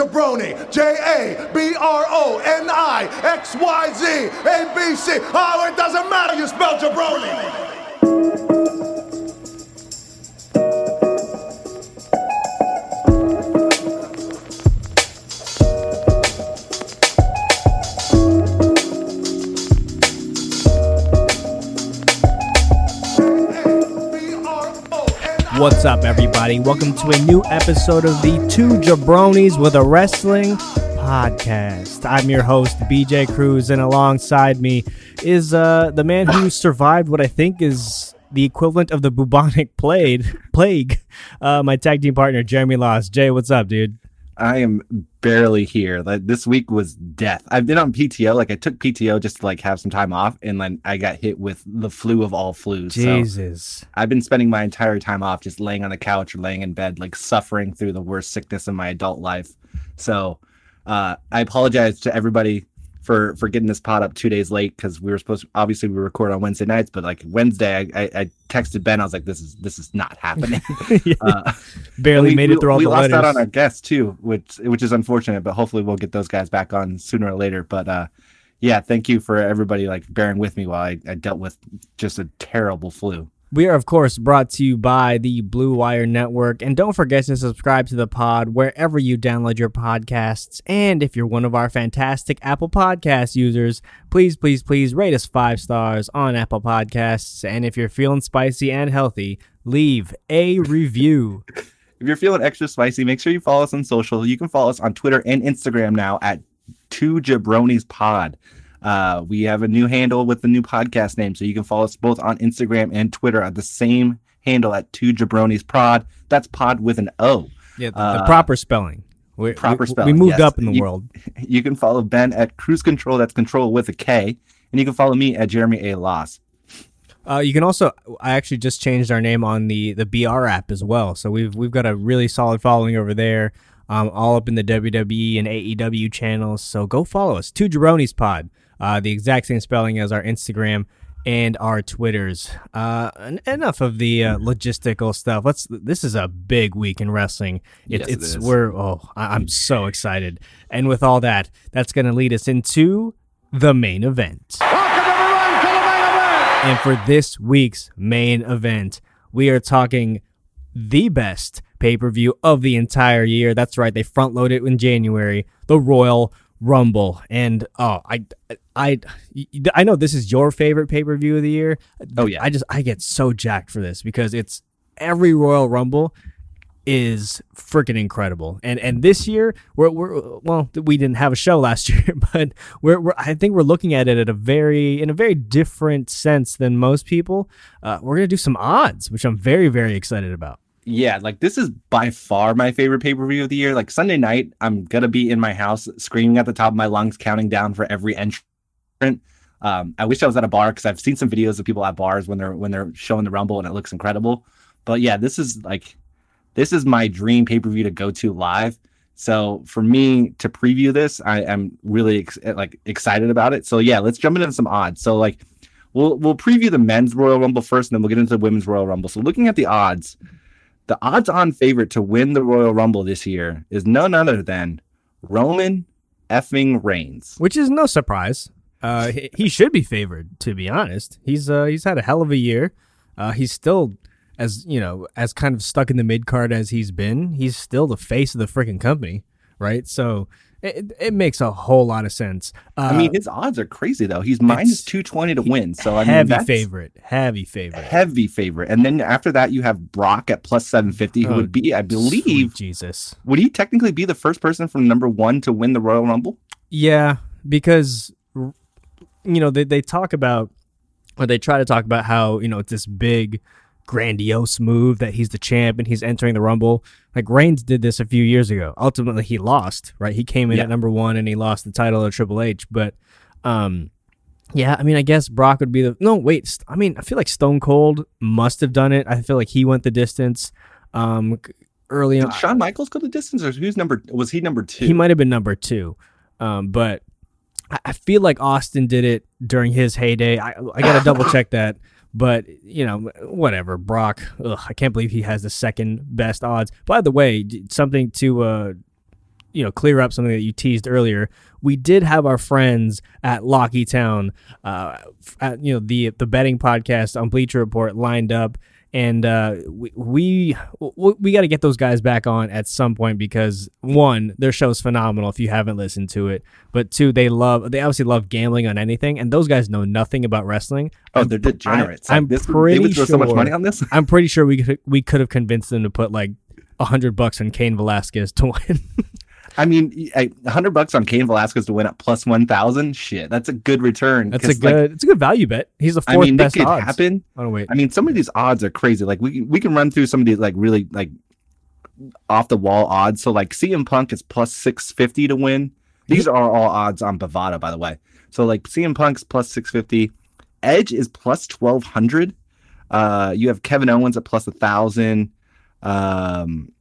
Jabroni. J A B R O N I X Y Z A B C. Oh, it doesn't matter. You spell jabroni. Up, everybody? Welcome to a new episode of the Two Jabronis with a Wrestling podcast. I'm your host, BJ Cruz, and alongside me is uh, the man who survived what I think is the equivalent of the bubonic plague. Plague. Uh, my tag team partner, Jeremy Loss. Jay, what's up, dude? I am barely here. Like this week was death. I've been on PTO. Like I took PTO just to like have some time off, and then I got hit with the flu of all flus. So Jesus. I've been spending my entire time off just laying on the couch or laying in bed, like suffering through the worst sickness of my adult life. So uh, I apologize to everybody for for getting this pod up two days late because we were supposed to obviously we record on Wednesday nights, but like Wednesday I, I, I texted Ben. I was like, this is this is not happening. uh, Barely we, made it through all we the lost letters. out on our guests too, which which is unfortunate, but hopefully we'll get those guys back on sooner or later. But uh, yeah, thank you for everybody like bearing with me while I, I dealt with just a terrible flu. We are, of course, brought to you by the Blue Wire Network. And don't forget to subscribe to the pod wherever you download your podcasts. And if you're one of our fantastic Apple Podcast users, please, please, please rate us five stars on Apple Podcasts. And if you're feeling spicy and healthy, leave a review. If you're feeling extra spicy, make sure you follow us on social. You can follow us on Twitter and Instagram now at Two Jabronis Pod. Uh, we have a new handle with the new podcast name, so you can follow us both on Instagram and Twitter at the same handle at Two Jabronis Pod. That's Pod with an O. Yeah, the, the Uh, proper spelling. We, proper spelling, We moved yes. up in the You- world. You can follow Ben at Cruz Control. That's Control with a K, and you can follow me at Jeremy A. Loss. Uh, you can also. I actually just changed our name on the the BR app as well. So we've we've got a really solid following over there. Um, all up in the WWE and AEW channels. So go follow us. Two Jabronis Pod. Uh, the exact same spelling as our Instagram and our Twitters. Uh, en- enough of the uh, logistical stuff. Let's. This is a big week in wrestling. It, Yes, it it's is. we're. Oh, I, I'm so excited. And with all that, that's going to lead us into the main event. And for this week's main event, we are talking the best pay per view of the entire year. That's right, they front loaded it in January, the Royal Rumble. And oh, I, I, I know this is your favorite pay per view of the year. Oh, yeah. I just I get so jacked for this because it's every Royal Rumble is freaking incredible. And and this year we're, we're well we didn't have a show last year, but we're, we're I think we're looking at it at a very in a very different sense than most people. Uh, we're gonna do some odds, which I'm very very excited about. Yeah, like this is by far my favorite pay per view of the year. Like Sunday night, I'm gonna be in my house screaming at the top of my lungs, counting down for every entrant. Um, I wish I was at a bar because I've seen some videos of people at bars when they're when they're showing the Rumble and it looks incredible. But yeah, this is like this is my dream pay per view to go to live. So for me to preview this, I am really ex- like excited about it. So yeah, let's jump into some odds. So like we'll we'll preview the men's Royal Rumble first, and then we'll get into the women's Royal Rumble. So looking at the odds, the odds-on favorite to win the Royal Rumble this year is none other than Roman effing Reigns. Which is no surprise. Uh, he, he should be favored, to be honest. He's uh, he's had a hell of a year. Uh, he's still as you know as kind of stuck in the mid card as he's been. He's still the face of the freaking company, right? So it, it makes a whole lot of sense. Uh, I mean, his odds are crazy though. He's two twenty to win. So I mean, heavy favorite, heavy favorite. heavy favorite. And then after that, you have Brock at plus seven fifty, who Oh, would be, I believe, Jesus. would he technically be the first person from number one to win the Royal Rumble? Yeah, because you know they they talk about or they try to talk about how you know it's this big grandiose move that he's the champ and he's entering the rumble like reigns did this a few years ago ultimately he lost right he came in Yeah. at number one and he lost the title to triple h but um yeah i mean i guess brock would be the no wait i mean i feel like stone cold must have done it i feel like he went the distance um early on Did Shawn Michaels go the distance, or who's number? Was he number two? he might have been number two, um, but I, feel like Austin did it during his heyday. I, I got to double check that, but you know, whatever. Brock, ugh, I can't believe he has the second best odds. By the way, something to uh, you know clear up something that you teased earlier. We did have our friends at Locky Town, uh, at you know the the betting podcast on Bleacher Report lined up, and uh, we we, we got to get those guys back on at some point because one, their show's phenomenal if you haven't listened to it, but two, they love they obviously love gambling on anything, and those guys know nothing about wrestling. Oh, they're degenerates. I, am this, pretty they would throw sure so much money on this. I'm pretty sure we could we could have convinced them to put like a hundred bucks on Cain Velasquez to win. I mean, a hundred bucks on Cain Velasquez to win at plus one thousand. Shit, that's a good return. That's a good. Like, it's a good value bet. He's the I fourth mean, best could odds. happen. Oh wait, I mean, some of these odds are crazy. Like we we can run through some of these like really like off the wall odds. So like CM Punk is plus six fifty to win. These are all odds on Bovada, by the way. So like CM Punk's plus six fifty. Edge is plus twelve hundred. Uh, you have Kevin Owens at plus a thousand. Um,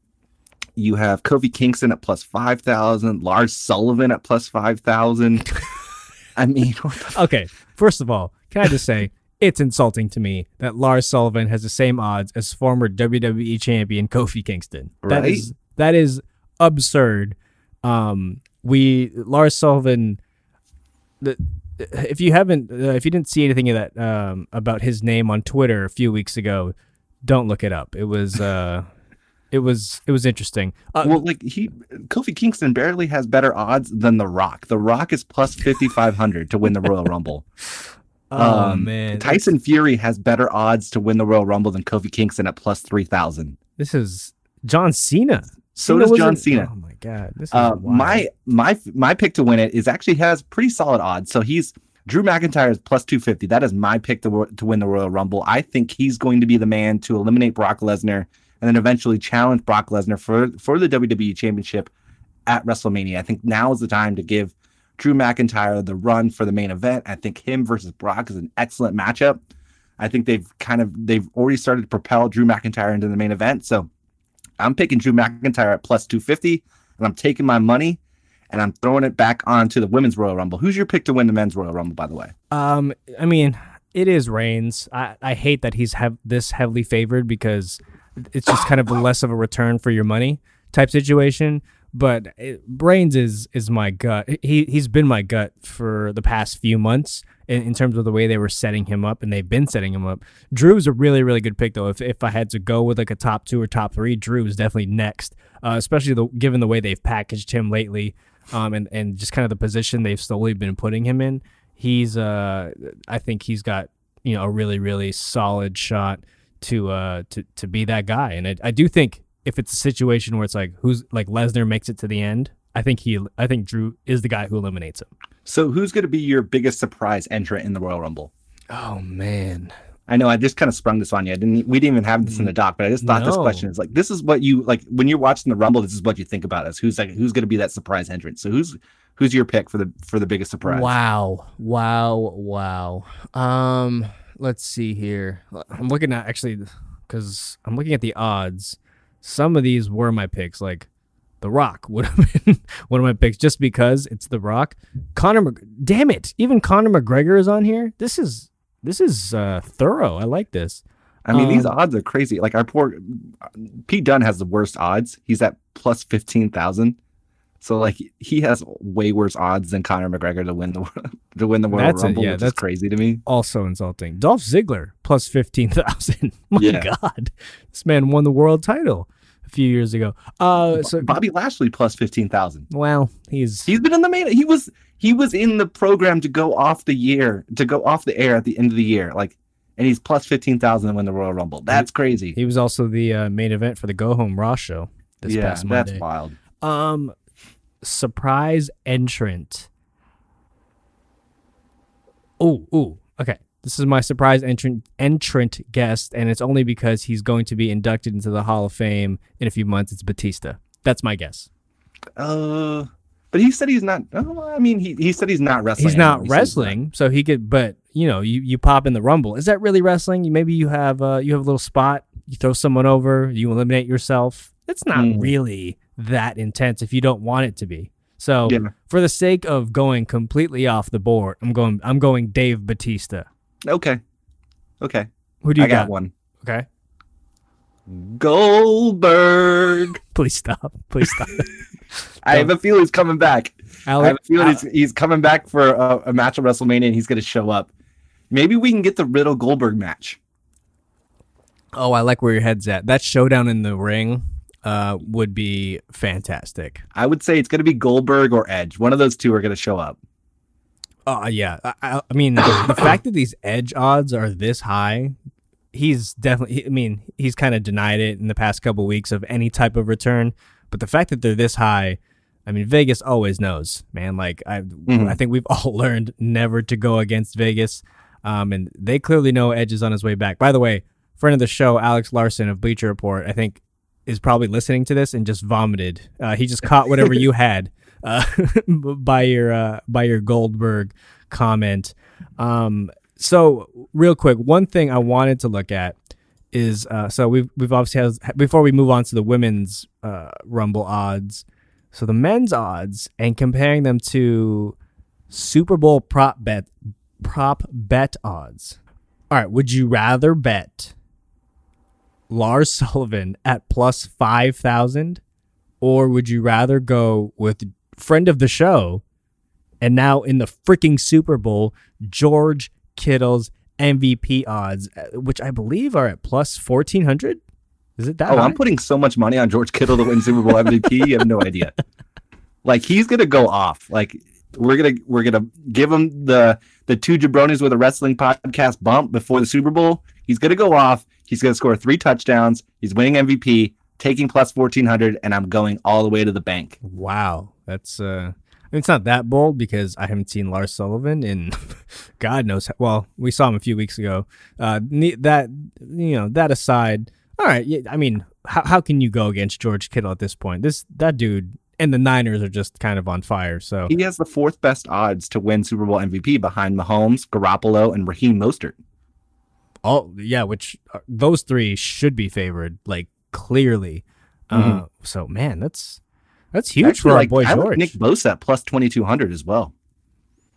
you have Kofi Kingston at plus five thousand. Lars Sullivan at plus five thousand. I mean, what the okay. First of all, can I just say it's insulting to me that Lars Sullivan has the same odds as former WWE champion Kofi Kingston. That Right? is that is absurd. Um, we Lars Sullivan. The, if you haven't, uh, if you didn't see anything of that um, about his name on Twitter a few weeks ago, don't look it up. It was, uh, it was, it was interesting. Uh, well, like he Kofi Kingston barely has better odds than The Rock. The Rock is plus fifty five hundred to win the Royal Rumble. oh Um, man, Tyson Fury has better odds to win the Royal Rumble than Kofi Kingston at plus three thousand. this is John Cena. So Cena does John Cena. Oh my god, this is Uh, my my my pick to win it is actually has pretty solid odds. So he's Drew McIntyre is plus two fifty. That is my pick to to win the Royal Rumble. I think he's going to be the man to eliminate Brock Lesnar and then eventually challenge Brock Lesnar for for the WWE Championship at WrestleMania. I think now is the time to give Drew McIntyre the run for the main event. I think him versus Brock is an excellent matchup. I think they've kind of they've already started to propel Drew McIntyre into the main event. So I'm picking Drew McIntyre at plus 250, and I'm taking my money and I'm throwing it back onto the women's Royal Rumble. Who's your pick to win the men's Royal Rumble, by the way? Um, I mean, it is Reigns. I, I hate that he's have this heavily favored because it's just kind of less of a return for your money type situation. But it, Reigns is is my gut. He he's been my gut for the past few months in, in terms of the way they were setting him up, and they've been setting him up. Drew's a really really good pick though. If if I had to go with like a top two or top three, Drew is definitely next. Uh, especially the given the way they've packaged him lately, um, and and just kind of the position they've slowly been putting him in he's uh I think he's got you know a really really solid shot to uh to to be that guy and I, I do think if it's a situation where it's like who's like Lesnar makes it to the end I think he I think Drew is the guy who eliminates him So, who's going to be your biggest surprise entrant in the Royal Rumble? oh man I know I just kind of sprung this on you. I didn't. We didn't even have this in the doc, but I just thought this question is like this is what you like when you're watching the Rumble. This is what you think about us. who's like who's going to be that surprise entrant. So who's who's your pick for the for the biggest surprise? wow wow wow um let's see here I'm looking at actually because I'm looking at the odds some of these were my picks like The Rock would have been one of my picks just because it's The Rock. Conor, Mc- damn it! Even Conor McGregor is on here. This is this is uh, thorough. I like this. I mean, these Um, odds are crazy. Like our poor Pete Dunne has the worst odds. He's at plus fifteen thousand. So like he has way worse odds than Conor McGregor to win the to win the Royal That's Rumble, yeah, which is that's- crazy to me. Also insulting. Dolph Ziggler plus fifteen thousand. My Yeah. God, this man won the world title a few years ago. Uh, so Bobby Lashley plus fifteen thousand. well, he's He's been in the main. He was he was in the program to go off the year to go off the air at the end of the year. Like, and he's plus fifteen thousand to win the Royal Rumble. That's crazy. he was also the uh, main event for the Go Home Raw show this past month. yeah, past that's wild. Um, surprise entrant. Oh, ooh, okay. This is my surprise entrant entrant guest, and it's only because he's going to be inducted into the Hall of Fame in a few months. It's Batista. That's my guess. Uh, but he said he's not. Oh, I mean, he, he said he's not wrestling. He's not anymore. He said he's not. wrestling, so he could. But you know, you you pop in the Rumble. Is that really wrestling? You maybe you have uh you have a little spot. You throw someone over. You eliminate yourself. It's not Hmm. really that intense if you don't want it to be. So Yeah. for the sake of going completely off the board, I'm going. I'm going Dave Batista. Okay. Okay. Who do you I got got? one. Okay, Goldberg. please stop. Please stop. I have a feeling he's coming back. I have a feeling Al- he's, he's coming back for a, a match at WrestleMania and he's going to show up. Maybe we can get the Riddle Goldberg match. oh, I like where your head's at. That showdown in the ring uh, would be fantastic. I would say it's going to be Goldberg or Edge. One of those two are going to show up. Oh yeah, I, I mean the, the fact that these edge odds are this high, he's definitely. I mean, he's kind of denied it in the past couple weeks of any type of return. But the fact that they're this high, I mean, Vegas always knows, man. Like I, I think we've all learned never to go against Vegas, um, and they clearly know Edge is on his way back. By the way, friend of the show, Alex Larson of Bleacher Report, I think is probably listening to this and just vomited. Uh, he just caught whatever you had uh, by your uh, by your Goldberg comment. Um, so real quick, one thing I wanted to look at is uh, so we've we've obviously has before we move on to the women's uh, Rumble odds. So the men's odds and comparing them to Super Bowl prop bet prop bet odds. All right, would you rather bet Lars Sullivan at plus 5,000 or would you rather go with friend of the show and now in the freaking Super Bowl, George Kittle's MVP odds, uh, which I believe are at plus 1,400? Is it that Oh, high? I'm putting so much money on George Kittle to win Super Bowl MVP. You have no idea. Like he's gonna go off. Like we're gonna we're gonna give him the the two jabronis with a wrestling podcast bump before the Super Bowl. He's gonna go off. He's gonna score three touchdowns. He's winning MVP, taking plus fourteen hundred, and I'm going all the way to the bank. Wow, that's uh, I mean, it's not that bold because I haven't seen Lars Sullivan in God knows. How, well, we saw him a few weeks ago. Uh, that you know that aside, all right. Yeah, I mean, how how can you go against George Kittle at this point? This that dude and the Niners are just kind of on fire. So He has the fourth best odds to win Super Bowl MVP behind Mahomes, Garoppolo, and Raheem Mostert. All yeah, which uh, those three should be favored like clearly. Uh, so man, that's that's huge Actually, for our like, boy I like Nick Bosa at plus twenty two hundred as well.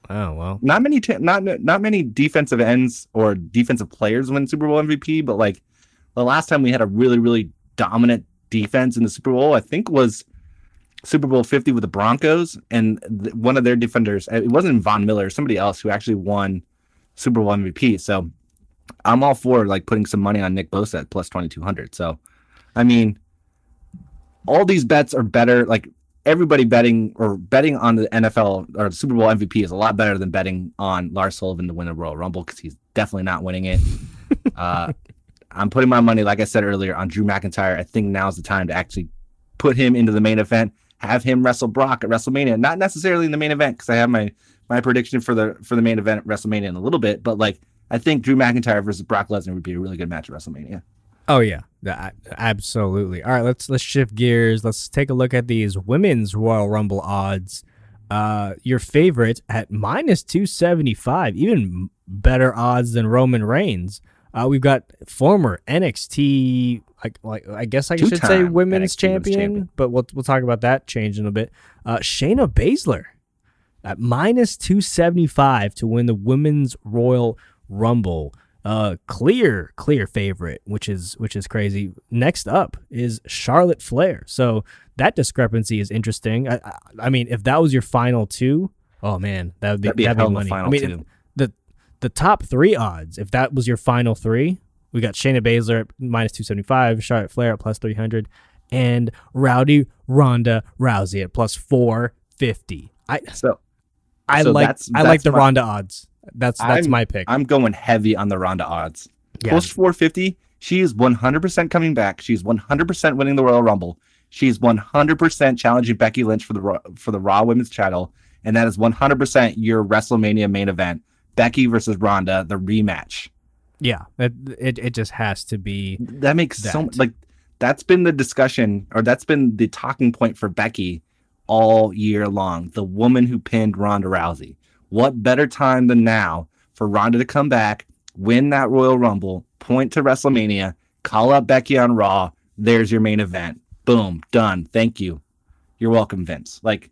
oh well, not many t- not not many defensive ends or defensive players win Super Bowl MVP, but like the last time we had a really really dominant defense in the Super Bowl, I think was Super Bowl 50 with the Broncos and th- one of their defenders, it wasn't Von Miller, somebody else who actually won Super Bowl MVP. So I'm all for like putting some money on Nick Bosa at plus 2200. So I mean all these bets are better like everybody betting or betting on the NFL or the Super Bowl MVP is a lot better than betting on Lars Sullivan to win the Royal Rumble because he's definitely not winning it. uh, I'm putting my money, like I said earlier, on Drew McIntyre. I think now's the time to actually put him into the main event, have him wrestle Brock at WrestleMania. Not necessarily in the main event because I have my my prediction for the for the main event at WrestleMania in a little bit, but like I think Drew McIntyre versus Brock Lesnar would be a really good match at WrestleMania. Oh yeah, absolutely. All right, let's let's shift gears. Let's take a look at these women's Royal Rumble odds. Uh, your favorite at minus two seventy five, even better odds than Roman Reigns. Uh, we've got former NXT, like like I guess I should say Two-time women's champion, champion. but we'll we'll talk about that change in a bit. Uh, Shayna Baszler at minus 275 to win the women's royal rumble. Uh clear clear favorite which is which is crazy. Next up is charlotte flair. So that discrepancy is interesting. I i, I mean if that was your final two oh man that would be That'd be that'd be money. I mean two. if the the top three odds if that was your final three we got Shayna Baszler at minus 275 charlotte flair at plus 300 and rowdy ronda rousey at plus 450 i So I So like that's- I like the my- Ronda odds. That's that's I'm- my pick. I'm going heavy on the Ronda odds. Yeah. Post 450, she is 100% coming back. She's 100% winning the Royal Rumble. She's 100% challenging Becky Lynch for the Raw- for the Raw Women's title, and that is 100% your WrestleMania main event: Becky versus Ronda, the rematch. yeah, it, it it just has to be. That makes so like that's been the discussion or that's been the talking point for Becky all year long. The woman who pinned Ronda Rousey. What better time than now for Ronda to come back, win that Royal Rumble, point to WrestleMania, call up Becky on Raw. There's your main event. Boom, done. Thank you. You're welcome, Vince. Like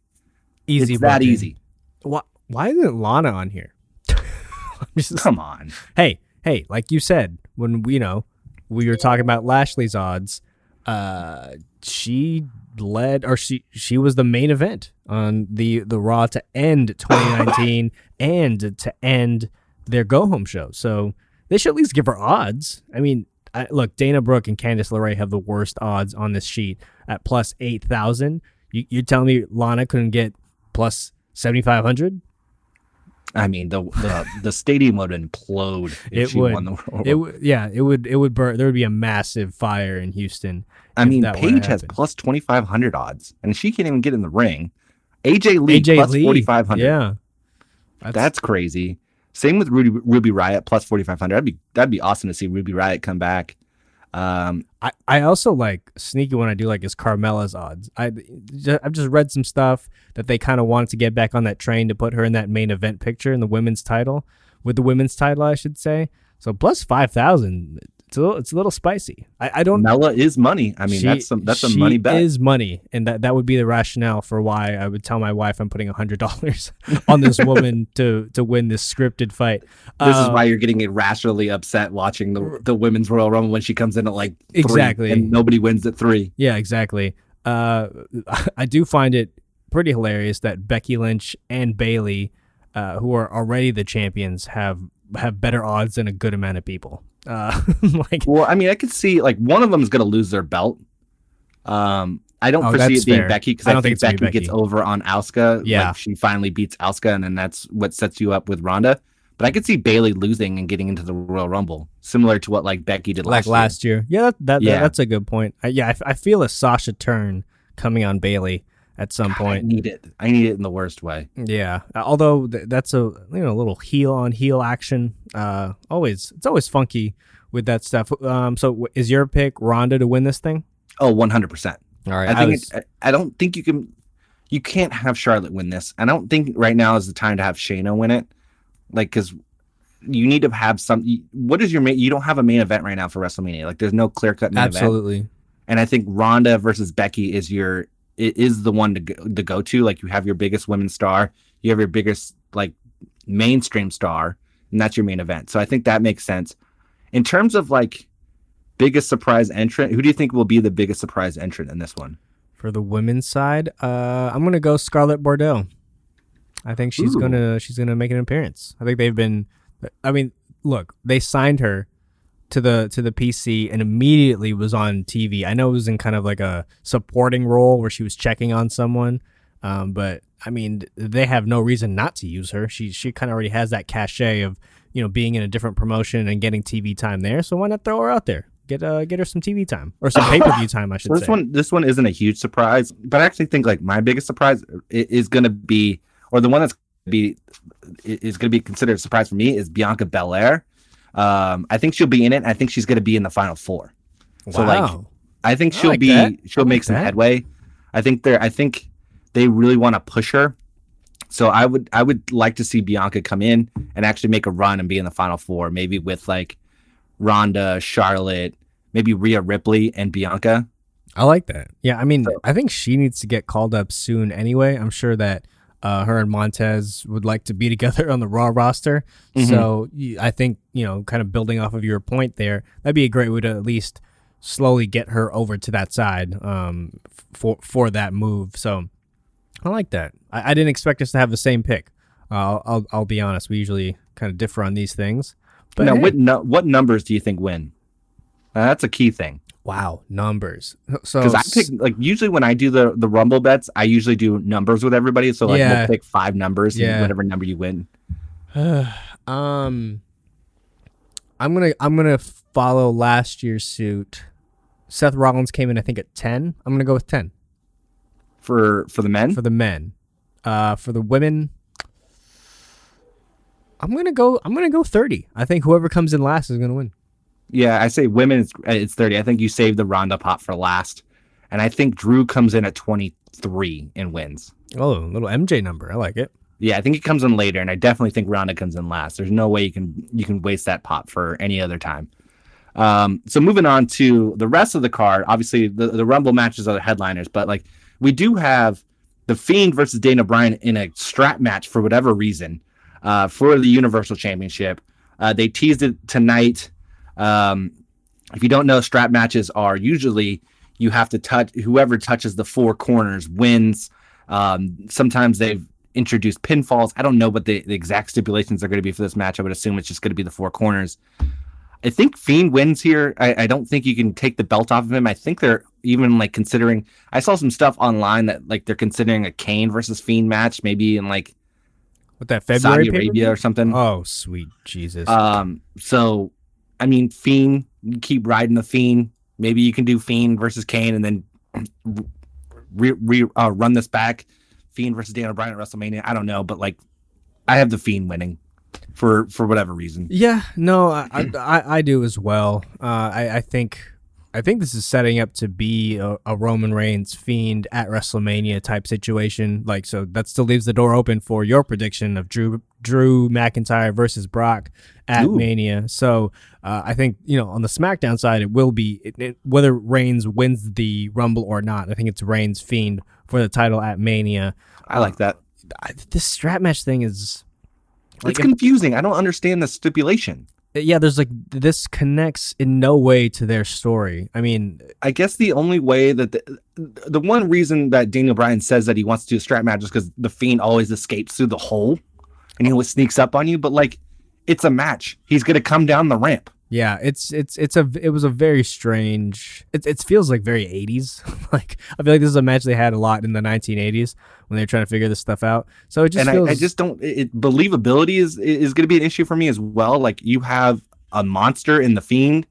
Easy it's that easy. Why why isn't Lana on here? I'm just- Come on. hey hey, like you said when we you know we were talking about Lashley's odds. Uh, she led or she she was the main event on the the Raw to end 2019 and to end their go home show. So they should at least give her odds. I mean, I, look, Dana Brooke and Candice LeRae have the worst odds on this sheet at plus eight thousand. You, you're telling me Lana couldn't get plus seventy five hundred? I mean, the the, the stadium would implode if It she would. won the Royal It would, yeah, it would, it would burn. There would be a massive fire in Houston. I mean, Paige has plus twenty five hundred odds, and she can't even get in the ring. AJ Lee AJ Lee, forty five hundred. Yeah, That's crazy. Same with Ruby, Ruby Riott plus forty five hundred. That'd be that'd be awesome to see Ruby Riott come back. Um, I, I also like sneaky one I do like is Carmella's odds. I I've just read some stuff that they kind of wanted to get back on that train to put her in that main event picture in the women's title with the women's title I should say. So plus five thousand. It's a little, it's a little spicy. I, I don't. Mella is money. I mean, she- that's some that's a money bet. Is money, and that that would be the rationale for why I would tell my wife I'm putting hundred dollars on this woman to to win this scripted fight. this is Uh, why you're getting irrationally upset watching the the women's Royal Rumble when she comes in at like three Exactly. and nobody wins at three. Yeah, exactly. Uh, I do find it pretty hilarious that Becky Lynch and Bayley, uh, who are already the champions, have have better odds than a good amount of people. Uh, like Well, I mean, I could see like one of them is going to lose their belt. Um, I don't Oh, foresee it being fair. Becky because I I, don't think, think gonna Becky, gets over on Asuka. Yeah. like she finally beats Asuka, and then that's what sets you up with Ronda. But I could see Bayley losing and getting into the Royal Rumble, similar to what like Becky did like last year. last year. Yeah, that, that, Yeah. that's a good point. I, yeah, I feel a Sasha turn coming on Bayley at some God, I need it. I need it in the worst way. Yeah, uh, although th- that's a you know a little heel on heel action. Uh, always it's always funky with that stuff. Um, so is your pick Ronda to win this thing? Oh, 100 percent. All right, I think it, I I don't think you can. You can't have Charlotte win this. I don't think right now is the time to have Shayna win it. Like, because you need to have some. What is your main? You don't have a main event right now for WrestleMania. Like, there's no clear cut main event. absolutely. And I think Ronda versus Becky is your is the one to go, to go to. Like, you have your biggest women's star, you have your biggest like mainstream star, and that's your main event. So I think that makes sense. In terms of like biggest surprise entrant, who do you think will be the biggest surprise entrant in this one? For the women's side, uh, I'm gonna go Scarlett Bordeaux. I think she's Ooh. gonna she's gonna make an appearance. I think they've been. I mean, look, they signed her to the to the PC and immediately was on TV. I know it was in kind of like a supporting role where she was checking on someone, um, but I mean, they have no reason not to use her. She she kind of already has that cachet of you know being in a different promotion and getting TV time there. So why not throw her out there? Get uh get her some TV time or some pay per view time, I should So this say. one, this one isn't a huge surprise, but I actually think like my biggest surprise is going to be, or the one that's gonna be is going to be considered a surprise for me is Bianca Belair. Um, I think she'll be in it. I think she's going to be in the final four. So like, Wow. I think she'll like be, that. she'll I make like some that. headway. I think they're, I think they really want to push her. So I would, I would like to see Bianca come in and actually make a run and be in the final four, maybe with like Ronda, Charlotte, maybe Rhea Ripley and Bianca. I like that. Yeah, I mean, So- I think she needs to get called up soon anyway. I'm sure that uh, her and Montez would like to be together on the Raw roster. Mhm. So I think, you know, kind of building off of your point there, that'd be a great way to at least slowly get her over to that side um, for for that move. So I like that. I, I didn't expect us to have the same pick. Uh, I'll, I'll be honest. We usually kind of differ on these things. But now, hey, what nu- what numbers do you think win? Uh, that's a key thing wow, numbers. So because I pick like usually when I do the the rumble bets, I usually do numbers with everybody. So like Yeah. we'll pick five numbers, Yeah. and whatever number you win. um I'm gonna I'm gonna follow last year's suit. Seth Rollins came in I think at ten. I'm gonna go with ten for for the men. for the men. Uh for the women I'm gonna go I'm gonna go thirty. I think whoever comes in last is gonna win. Yeah, I say women it's, it's thirty. I think you saved the Ronda pot for last, and I think Drew comes in at twenty three and wins. Oh, a little MJ number. I like it. Yeah, I think he comes in later, and I definitely think Ronda comes in last. There's no way you can you can waste that pot for any other time. Um, so moving on to the rest of the card, obviously the, the Rumble matches are the headliners, but like we do have the Fiend versus Daniel Bryan in a strap match for whatever reason uh, for the Universal Championship. Uh, they teased it tonight. Um, if you don't know, strap matches are usually you have to touch whoever touches the four corners wins. Um, sometimes they've introduced pinfalls. I don't know what the, the exact stipulations are going to be for this match. I would assume it's just going to be the four corners. I think Fiend wins here. I, I, don't think you can take the belt off of him. I think they're even like considering. I saw some stuff online that like they're considering a Kane versus Fiend match, maybe in like what that February Saudi Arabia or something. Oh, sweet Jesus. Um. So, I mean, Fiend, keep riding the Fiend. Maybe you can do Fiend versus Kane, and then re, re uh, run this back. Fiend versus Daniel Bryan at WrestleMania. I don't know, but like, I have the Fiend winning for for whatever reason. Yeah, no, I I, I do as well. Uh, I I think I think this is setting up to be a, a, Roman Reigns Fiend at WrestleMania type situation. Like, so that still leaves the door open for your prediction of Drew Drew McIntyre versus Brock at Ooh. Mania. So uh, I think you know on the SmackDown side, it will be it, it, whether Reigns wins the Rumble or not. I think it's Reigns Fiend for the title at Mania. I like that. Uh, this strap match thing is like, it's confusing. I don't understand the stipulation. Yeah, there's like this connects in no way to their story. I mean, I guess the only way that the, the one reason that Daniel Bryan says that he wants to do a strap match is because the Fiend always escapes through the hole, and he always sneaks up on you. But like, it's a match. He's gonna come down the ramp. Yeah, it's it's it's a it was a very strange. It it feels like very 80s. like I feel like this is a match they had a lot in the 1980s when they were trying to figure this stuff out. So it just and feels... I, I just don't. It, believability is is going to be an issue for me as well. Like you have a monster in the Fiend,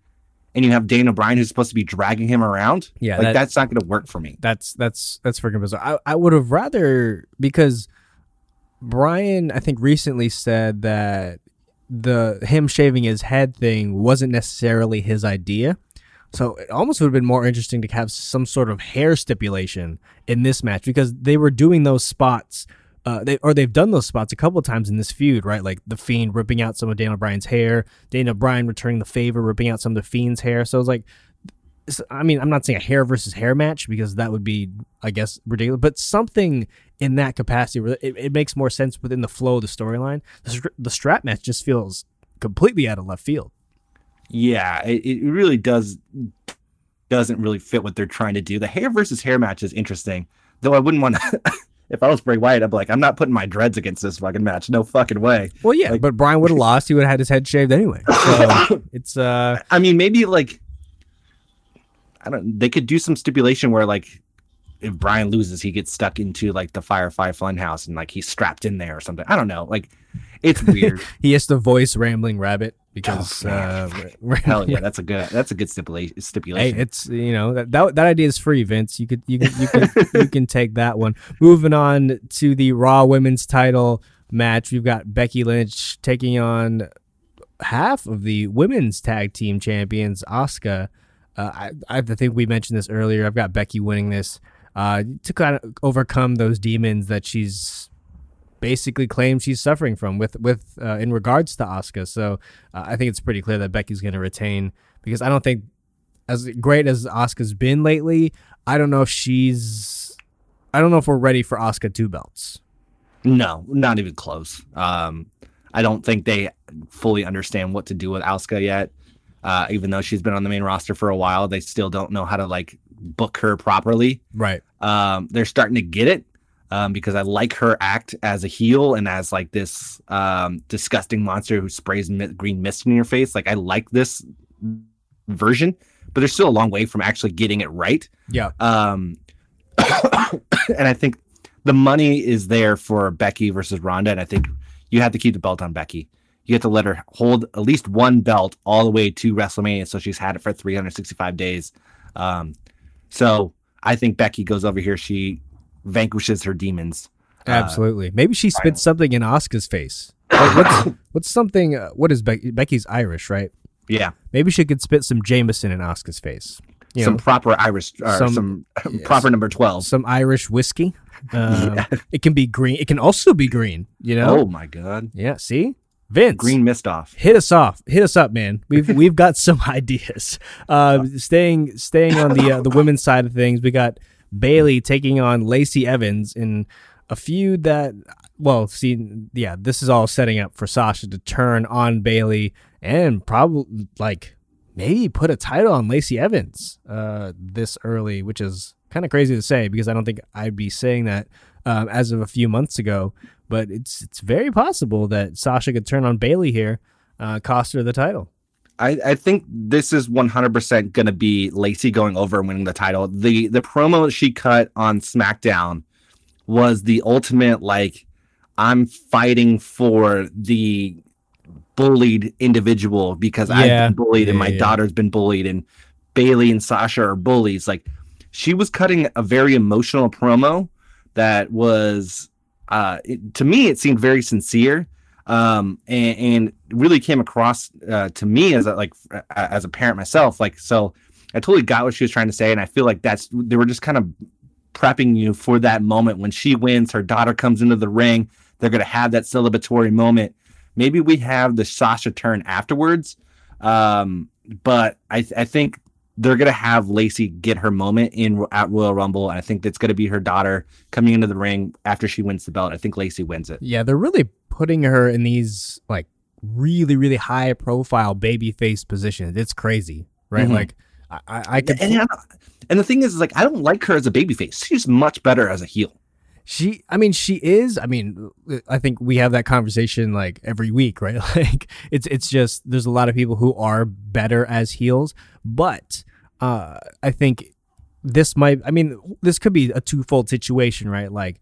and you have Daniel Bryan who's supposed to be dragging him around. Yeah, like that, that's not going to work for me. That's that's that's freaking bizarre. I I would have rather because. Bryan, I think recently said that the him shaving his head thing wasn't necessarily his idea. So it almost would have been more interesting to have some sort of hair stipulation in this match because they were doing those spots, uh, they or they've done those spots a couple times in this feud, right? Like the Fiend ripping out some of Daniel Bryan's hair, Daniel Bryan returning the favor, ripping out some of the Fiend's hair. So it's like I mean, I'm not saying a hair versus hair match because that would be, I guess, ridiculous, but something in that capacity where it, it makes more sense within the flow of the storyline. The, the strap match just feels completely out of left field. Yeah, it, it really does doesn't really fit what they're trying to do. The hair versus hair match is interesting, though. I wouldn't want to. if I was Bray Wyatt, I'd be like, I'm not putting my dreads against this fucking match. No fucking way. Well, yeah, like, but Bryan would have lost. He would have had his head shaved anyway. So it's uh. I mean, maybe like I don't. They could do some stipulation where like if Bryan loses, he gets stuck into like the Firefly Funhouse and like he's strapped in there or something. I don't know. Like it's weird. he has to voice Rambling Rabbit because oh, uh, hell yeah, that's a good that's a good stipulation. Stipulation. Hey, it's you know that, that that idea is free, Vince. You could you can you can you can take that one. Moving on to the Raw Women's Title match, we've got Becky Lynch taking on half of the women's tag team champions, Asuka I, I think we mentioned this earlier. I've got Becky winning this uh, to kind of overcome those demons that she's basically claims she's suffering from with with uh, in regards to Asuka. So uh, I think it's pretty clear that Becky's going to retain because I don't think as great as Asuka's been lately, I don't know if she's I don't know if we're ready for Asuka two belts. No, not even close. Um, I don't think they fully understand what to do with Asuka yet. Uh, even though she's been on the main roster for a while, they still don't know how to like book her properly. Right. Um, they're starting to get it um, because I like her act as a heel and as like this um, disgusting monster who sprays mi- green mist in your face. Like I like this version, but there's still a long way from actually getting it right. Yeah. Um, and I think the money is there for Becky versus Ronda, and I think you have to keep the belt on Becky you have to let her hold at least one belt all the way to WrestleMania. So she's had it for 365 days. Um, so I think Becky goes over here. She vanquishes her demons. Uh, Absolutely. Uh, Maybe she spits something in Asuka's face. Like what's, what's something? Uh, what is Becky? Becky's Irish, right? Yeah. Maybe she could spit some Jameson in Asuka's face. You some know, proper Irish, some, some yes, proper number twelve. Some Irish whiskey. Um, yeah. It can be green. It can also be green. You know. Oh my god. Yeah. See. Vince, green mist off. Hit us off. Hit us up, man. We've we've got some ideas. Uh, staying staying on the uh, the women's side of things, we got Bayley taking on Lacey Evans in a feud that, well, see, yeah, this is all setting up for Sasha to turn on Bayley and probably like maybe put a title on Lacey Evans uh, this early, which is kind of crazy to say because I don't think I'd be saying that um, as of a few months ago. But it's it's very possible that Sasha could turn on Bayley here, uh, cost her the title. I, I think this is 100% going to be Lacey going over and winning the title. The the promo she cut on SmackDown was the ultimate like I'm fighting for the bullied individual because I've been bullied and my yeah. daughter's been bullied and Bayley and Sasha are bullies. Like she was cutting a very emotional promo that was uh it, to me it seemed very sincere um and, and really came across uh, to me as a like as a parent myself like so I totally got what she was trying to say and I feel like that's they were just kind of prepping you for that moment when she wins her daughter comes into the ring they're going to have that celebratory moment. Maybe we have the Sasha turn afterwards um but I I think they're gonna have Lacey get her moment in at Royal Rumble, and I think that's gonna be her daughter coming into the ring after she wins the belt. I think Lacey wins it. Yeah, they're really putting her in these like really, really high profile babyface positions. It's crazy, right? Mhm. Like I, I, I could. And, and the thing is, like, I don't like her as a babyface. She's much better as a heel. She, I mean, she is. I mean, I think we have that conversation like every week, right? Like, it's it's just there's a lot of people who are better as heels, but uh, I think this might. I mean, this could be a twofold situation, right? Like,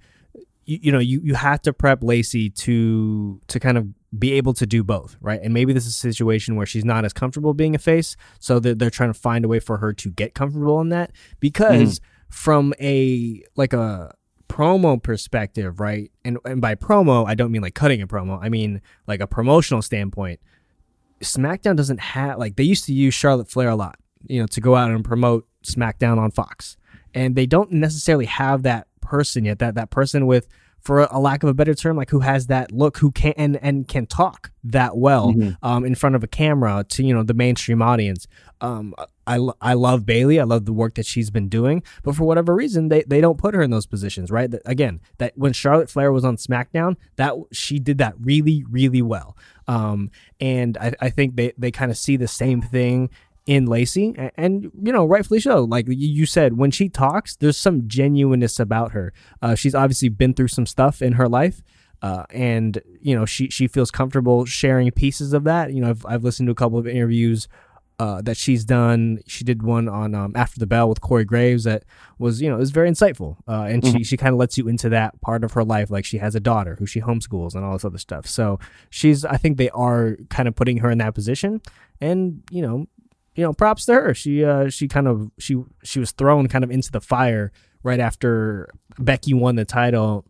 you, you know, you you have to prep Lacey to to kind of be able to do both, right? And maybe this is a situation where she's not as comfortable being a face, so they're, they're trying to find a way for her to get comfortable in that because from a like a promo perspective, right? And and by promo, I don't mean like cutting a promo. I mean like a promotional standpoint. SmackDown doesn't have like they used to use Charlotte Flair a lot, you know, to go out and promote SmackDown on Fox. And they don't necessarily have that person yet, that that person with for a lack of a better term, like who has that look, who can and, and can talk that well um, in front of a camera to you know the mainstream audience. Um, I, I love Bayley. I love the work that she's been doing, but for whatever reason, they, they don't put her in those positions, right? Again, that when Charlotte Flair was on SmackDown, that she did that really really well. Um, and I, I think they they kind of see the same thing in Lacey, and, and you know, rightfully so. Like you- you said, when she talks, there's some genuineness about her. Uh, she's obviously been through some stuff in her life, uh, and you know, she she feels comfortable sharing pieces of that. You know, I've I've listened to a couple of interviews. Uh, that she's done. She did one on um, After the Bell with Corey Graves that was, you know, it was very insightful. Uh, and she, she kind of lets you into that part of her life. Like she has a daughter who she homeschools and all this other stuff. So she's, I think they are kind of putting her in that position. And, you know, you know, props to her. She uh she kind of she she was thrown kind of into the fire right after Becky won the title,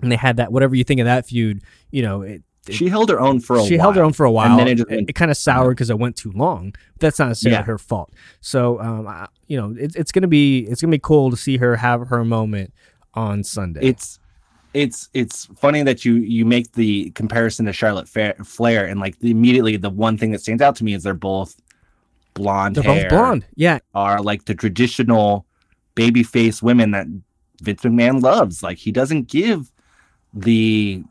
and they had that whatever you think of that feud. You know, it- She held her own for a she while. held her own for a while, and then it just it, went. kind of soured because it went too long. But that's not necessarily Yeah. her fault. So, um, I, you know, it's it's gonna be it's gonna be cool to see her have her moment on Sunday. it's it's it's funny that you you make the comparison to Charlotte Flair and like the, immediately the one thing that stands out to me is they're both blonde they're both blonde. Yeah, are like the traditional baby face women that Vince McMahon loves. Like he doesn't give the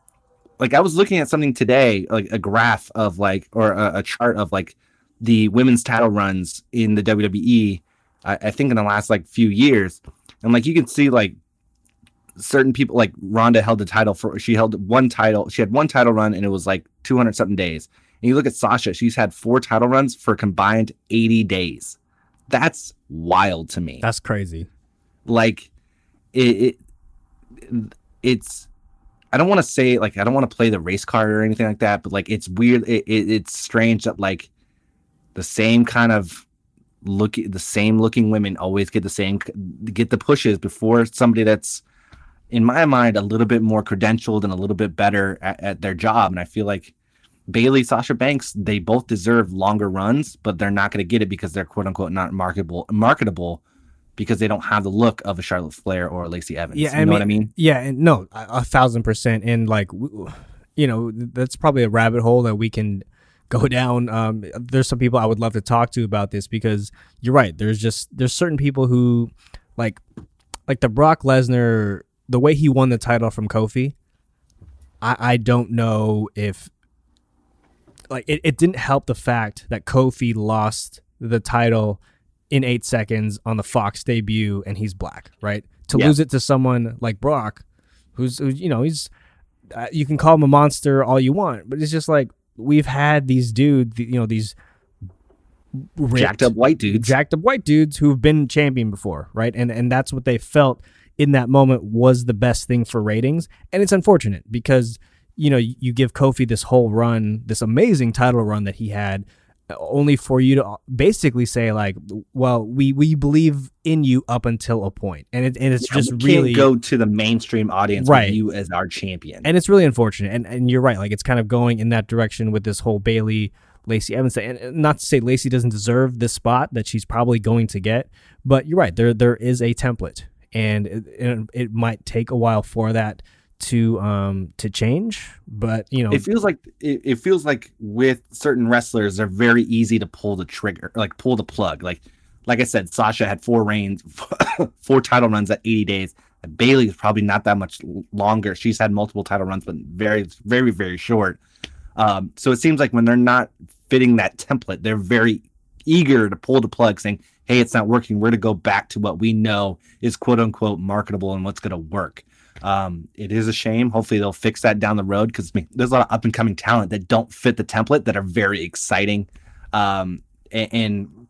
like I was looking at something today, like a graph of like or a, a chart of like the women's title runs in the WWE. I, I think in the last like few years, and like you can see like certain people like Ronda held the title for she held one title she had one title run and it was like 200 something days and you look at Sasha she's had four title runs for combined 80 days that's wild to me that's crazy. like it, it it's I don't want to say like I don't want to play the race card or anything like that, but like it's weird. It, it, it's strange that like the same kind of look, the same looking women always get the same get the pushes before somebody that's in my mind a little bit more credentialed and a little bit better at, at their job. And I feel like Bayley, Sasha Banks, they both deserve longer runs, but they're not going to get it because they're quote unquote not marketable marketable because they don't have the look of a Charlotte Flair or a Lacey Evans. Yeah, you I know what I mean? Yeah, and no, a, a thousand percent. And like, you know, that's probably a rabbit hole that we can go down. Um, there's some people I would love to talk to about this because you're right. There's just there's certain people who like like the Brock Lesnar, the way he won the title from Kofi. I I don't know if like it, it didn't help the fact that Kofi lost the title in eight seconds on the Fox debut, and he's black, right? To Yeah. lose it to someone like Brock, who's, who's you know, he's uh, you can call him a monster all you want, but it's just like we've had these dudes, you know, these ripped, Jacked up white dudes. jacked up white dudes who've been champion before, right? And and that's what they felt in that moment was the best thing for ratings. And it's unfortunate because you know you, give Kofi this whole run, this amazing title run that he had, only for you to uh, basically say like, well, we we believe in you up until a point, and it and it's Yeah, just we really go to the mainstream audience Right. with you as our champion. and it's really unfortunate. And and you're right, like it's kind of going in that direction with this whole Bayley Lacey Evans thing. And not to say Lacey doesn't deserve this spot that she's probably going to get, but you're right. There there is a template, and it, it might take a while for that to um to change. But you know, it feels like it, it feels like with certain wrestlers, they're very easy to pull the trigger, like pull the plug. Like like I said, Sasha had four reigns, four title runs at 80 days. Bayley is probably not that much longer. She's had multiple title runs, but very, very, very short. Um, so it seems like when they're not fitting that template, they're very eager to pull the plug, saying, "Hey, it's not working. We're to go back to what we know is quote unquote marketable and what's going to work." Um, it is a shame. Hopefully, they'll fix that down the road because there's a lot of up and coming talent that don't fit the template that are very exciting, um, and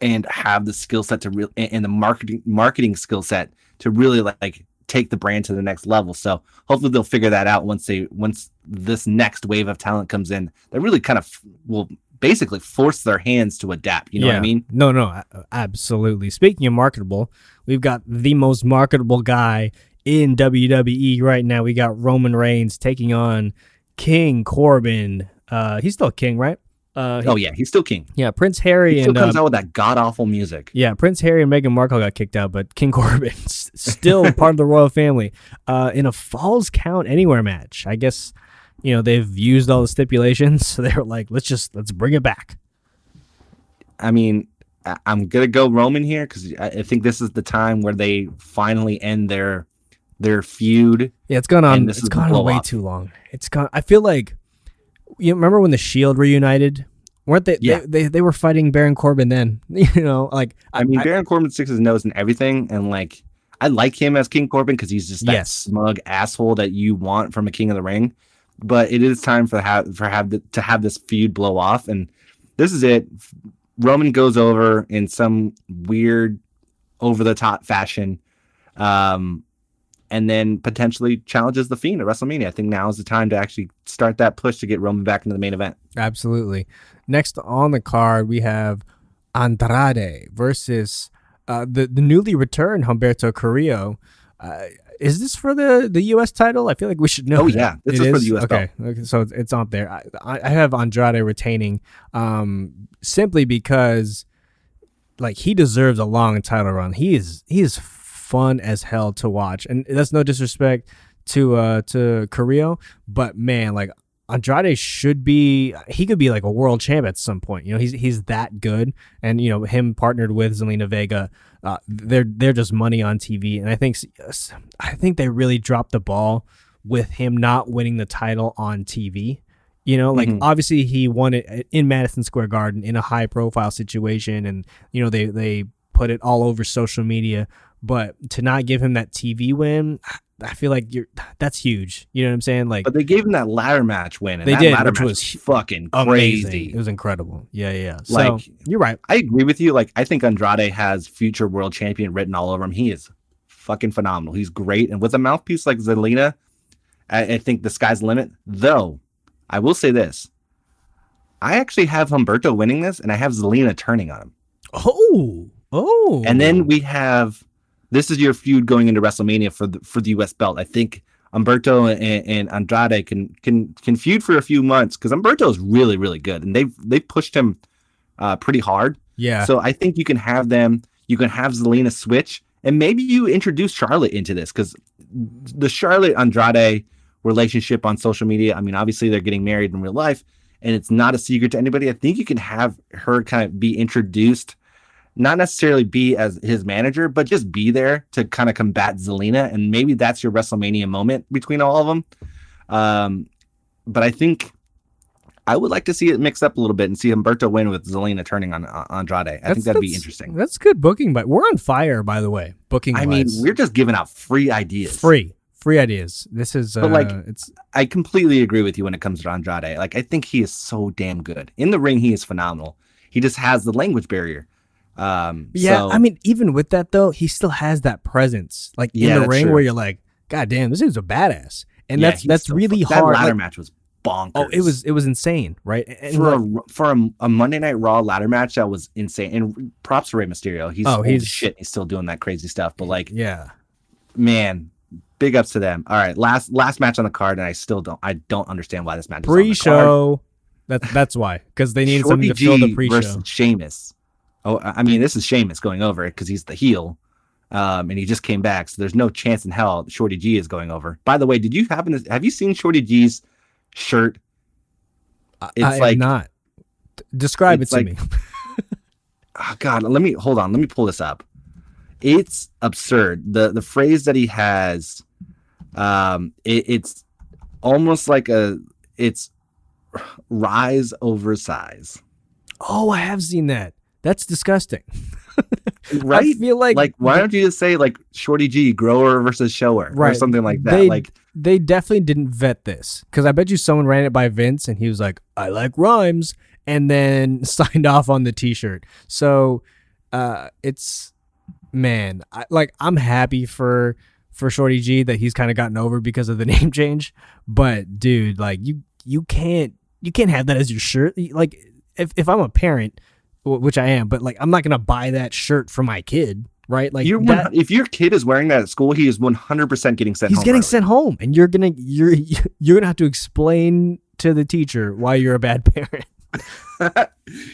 and have the skill set to really and the marketing marketing skill set to really like take the brand to the next level. So hopefully they'll figure that out once they once this next wave of talent comes in. That really kind of will basically force their hands to adapt. You know what I mean? No, no, absolutely. Speaking of marketable, we've got the most marketable guy in WWE right now. We got Roman Reigns taking on King Corbin. Uh, he's still king, right? Uh, he- Oh yeah, he's still king. yeah. Prince Harry He still and comes uh, out with that god awful music. yeah, Prince Harry and Meghan Markle got kicked out, but King Corbin's still part of the royal family. Uh, in a Falls Count Anywhere match, I guess you know they've used all the stipulations, so they were like, let's just let's bring it back. I mean, I- I'm gonna go Roman here because I I think this is the time where they finally end their their feud. Yeah, it's gone on. It's gone on way off. too long. It's gone. I feel like you remember when the Shield reunited? Weren't they? Yeah. They, they they were fighting Baron Corbin then. You know, like I mean, Baron Corbin sticks his nose in everything, and like I like him as King Corbin because he's just that Yes. smug asshole that you want from a King of the Ring. But it is time for have for have the, to have this feud blow off, and this is it. Roman goes over in some weird, over the top fashion, um, and then potentially challenges the Fiend at WrestleMania. I think now is the time to actually start that push to get Roman back into the main event. Absolutely. Next on the card, we have Andrade versus uh, the the newly returned Humberto Carrillo. Uh, is this for the, the U.S. title? I feel like we should know. Oh, yeah. This It is for the US Okay, okay so it's, it's up there. I, I I have Andrade retaining um, simply because like he deserves a long title run. He is he is fun as hell to watch, and that's no disrespect to uh to Carrillo, but man, like Andrade should be he could be like a world champ at some point. You know, he's he's that good, and you know him partnered with Zelina Vega, uh, they're they're just money on TV, and I think I think they really dropped the ball with him not winning the title on TV. You know, like Mhm. obviously he won it in Madison Square Garden in a high profile situation, and you know they they put it all over social media. But to not give him that TV win, I feel like you're that's huge. You know what I'm saying? Like But they gave him that ladder match win, and They that did, ladder which match was fucking amazing. crazy. It was incredible. Yeah, yeah. yeah. So Like- you're right. I agree with you. Like, I think Andrade has future world champion written all over him. He is fucking phenomenal. He's great. And with a mouthpiece like Zelina, I, I think the sky's the limit. Though, I will say this I actually have Humberto winning this, and I have Zelina turning on him. Oh, oh. And then we have this is your feud going into WrestleMania for the for the US belt. I think Humberto and, and Andrade can can can feud for a few months because Humberto is really really good and they've they've pushed him uh, pretty hard. yeah, So I think you can have them. You can have Zelina switch, and maybe you introduce Charlotte into this because the Charlotte Andrade relationship on social media. I mean, obviously they're getting married in real life, and it's not a secret to anybody. I think you can have her kind of be introduced, not necessarily be as his manager, but just be there to kind of combat Zelina, and maybe that's your WrestleMania moment between all of them. Um, but I think I would like to see it mixed up a little bit and see Humberto win with Zelina turning on uh, Andrade. I That's- think that'd be interesting. That's good booking, but we're on fire, by the way. Booking. I mean, we're just giving out free ideas. free, free ideas. This is, uh, But, like, it's I completely agree with you when it comes to Andrade. Like, I think he is so damn good in the ring. He is phenomenal. He just has the language barrier. Um, yeah. so- I mean, even with that though, he still has that presence, like Yeah, in the ring, true. where you're like, God damn, this dude's a badass, and yeah, that's that's really fu- hard. That ladder like- match was bonkers. oh, it was it was insane, right? And for like- a for a, a Monday Night Raw ladder match that was insane. And props to Rey Mysterio. He's Oh, he's- shit. He's still doing that crazy stuff. But like, yeah. man, big ups to them. All right, last last match on the card, and I still don't I don't understand why this match is on the. Pre-show. That's that's why because they needed something to fill the pre-show. versus Sheamus. Oh, I mean, this is Sheamus going over because he's the heel, um, and he just came back. So there's no chance in hell Shorty G is going over. By the way, did you happen to have you seen Shorty G's shirt? I- it's I like- not. Describe it to like- me. oh god let me hold on let me pull this up it's absurd the the phrase that he has um it, it's almost like a it's rise over size Oh, I have seen that. That's disgusting. right I feel like like why don't you just say like shorty g grower versus shower or Right. something like that They- like they definitely didn't vet this because I bet you someone ran it by Vince and he was like, "I like rhymes," and then signed off on the T-shirt. So, uh, it's man, I, like I'm happy for for Shorty G that he's kind of gotten over because of the name change. But dude, like you you can't you can't have that as your shirt. Like if if I'm a parent, which I am, but like I'm not gonna buy that shirt for my kid, right? Like you're that, if your kid is wearing that at school he is 100% getting sent he's home getting early. sent home and you're gonna you're you're gonna have to explain to the teacher why you're a bad parent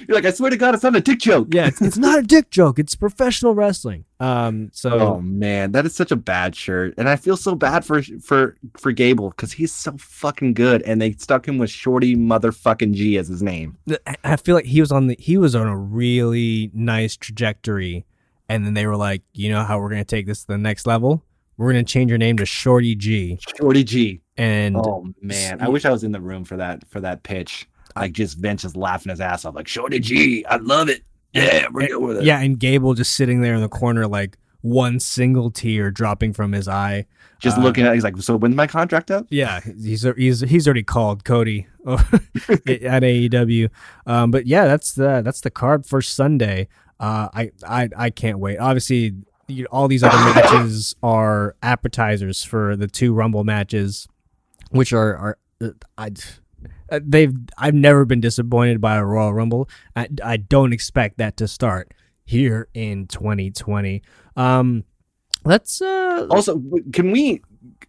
you're like i swear to god it's not a dick joke yeah it's, it's not a dick joke it's professional wrestling um so Oh man, that is such a bad shirt, and I feel so bad for for for Gable because he's so fucking good, and they stuck him with Shorty motherfucking G as his name. I- feel like he was on the he was on a really nice trajectory and then they were like you know how we're gonna take this to the next level we're gonna change your name to shorty g Shorty G. and Oh man, I wish I was in the room for that for that pitch. Like just Vince just laughing his ass off, like Shorty G, I love it. Yeah, we're good with it. yeah and gable just sitting there in the corner like one single tear dropping from his eye just uh, looking at, he's like, so when's my contract up? Yeah, he's he's he's already called Cody at AEW. Um, but yeah, that's the that's the card for Sunday. Uh, I I I can't wait. Obviously, you, all these other matches are appetizers for the two Rumble matches, which are are uh, I. uh, They've I've never been disappointed by a Royal Rumble. I, I don't expect that to start here in 2020. Um, let's uh Also, can we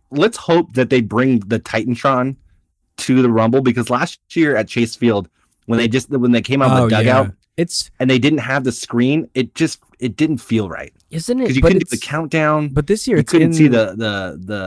let's hope that they bring the Titantron to the Rumble because last year at Chase Field when they just when they came out of the dugout Oh, it's and they didn't have the screen, it just it didn't feel right isn't it because you but couldn't do the countdown. But this year you couldn't in, see the the the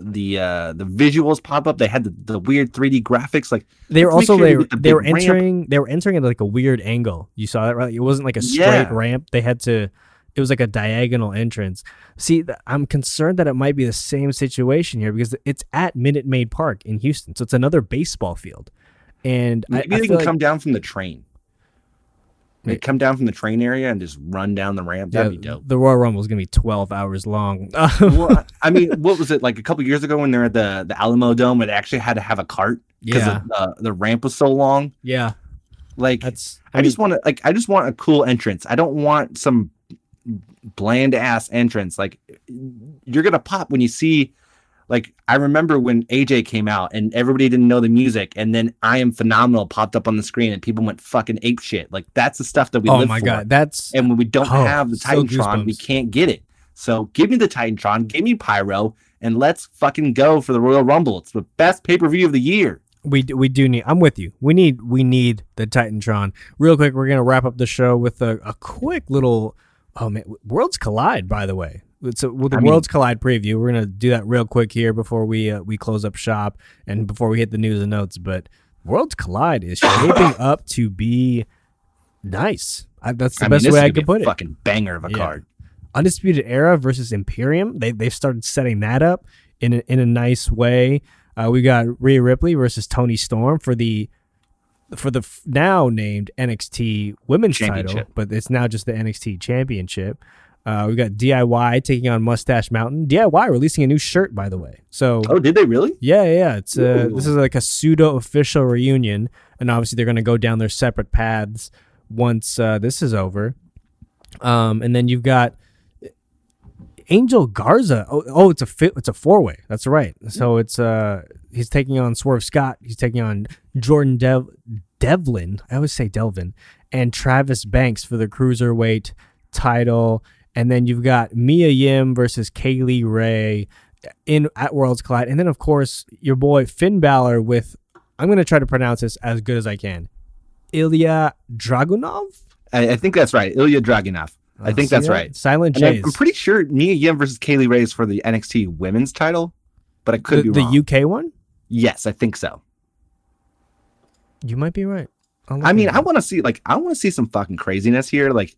the uh the visuals pop up. They had the, the weird 3D graphics. Like They were also sure they, we get the they were big ramp. entering they were entering at like a weird angle. You saw that right? It wasn't like a straight Yeah. ramp. They had to. It was like a diagonal entrance. See, I'm concerned that it might be the same situation here because it's at Minute Maid Park in Houston, so it's another baseball field. And I, maybe I they feel can like- come down from the train. They come down from the train area and just run down the ramp. That'd yeah, be dope. The Royal Rumble is gonna be 12 hours long. well, I mean, what was it like a couple years ago when they're at the the Alamo Dome? Where they actually had to have a cart because yeah, the, the ramp was so long. yeah. Like That's. I, just want to like I just want a cool entrance. I don't want some bland ass entrance. Like you're gonna pop when you see. Like I remember when AJ came out and everybody didn't know the music, and then I am phenomenal popped up on the screen and people went fucking ape shit. Like that's the stuff that we oh my for. god, that's And when we don't Oh, have the so Titantron, we can't get it. So give me the Titantron, give me Pyro, and let's fucking go for the Royal Rumble. It's the best pay per view of the year. We we do need. I'm with you. We need we need the Titantron. Real quick, we're gonna wrap up the show with a, a quick little. Oh man, Worlds Collide. By the way, it's a, with the I mean- Worlds Collide preview. We're gonna do that real quick here before we uh, we close up shop and before we hit the news and notes. But Worlds Collide is shaping up to be nice. I, that's the I best mean, way I could put it. Fucking banger of a Yeah. card. Undisputed Era versus Imperium. They they've started setting that up in a, in a nice way. Uh, we got Rhea Ripley versus Toni Storm for the for the f- now named NXT Women's title, but it's now just the NXT Championship. Uh, we got DIY taking on Mustache Mountain. DIY releasing a new shirt, by the way. So Oh, did they really? yeah, yeah, yeah. It's uh, this is like a pseudo official reunion, and obviously they're going to go down their separate paths once uh, this is over. Um, and then you've got Angel Garza. Oh, oh it's a fi- it's a four way. That's right. So it's uh he's taking on Swerve Scott. He's taking on Jordan Dev- Devlin. I always say Delvin and Travis Banks for the cruiserweight title. And then you've got Mia Yim versus Kay Lee Ray in at Worlds Collide. And then of course your boy Finn Balor with I'm gonna try to pronounce this as good as I can. Ilja Dragunov. I, I think that's right. Ilja Dragunov. I Oh, think that's that? right. Silent And I'm, pretty sure Mia Yim versus Kay Lee Ray is for the NXT Women's title, but I could the, be the. UK one. yes, I think so. You might be right. I mean, I want to see like I want to see some fucking craziness here. Like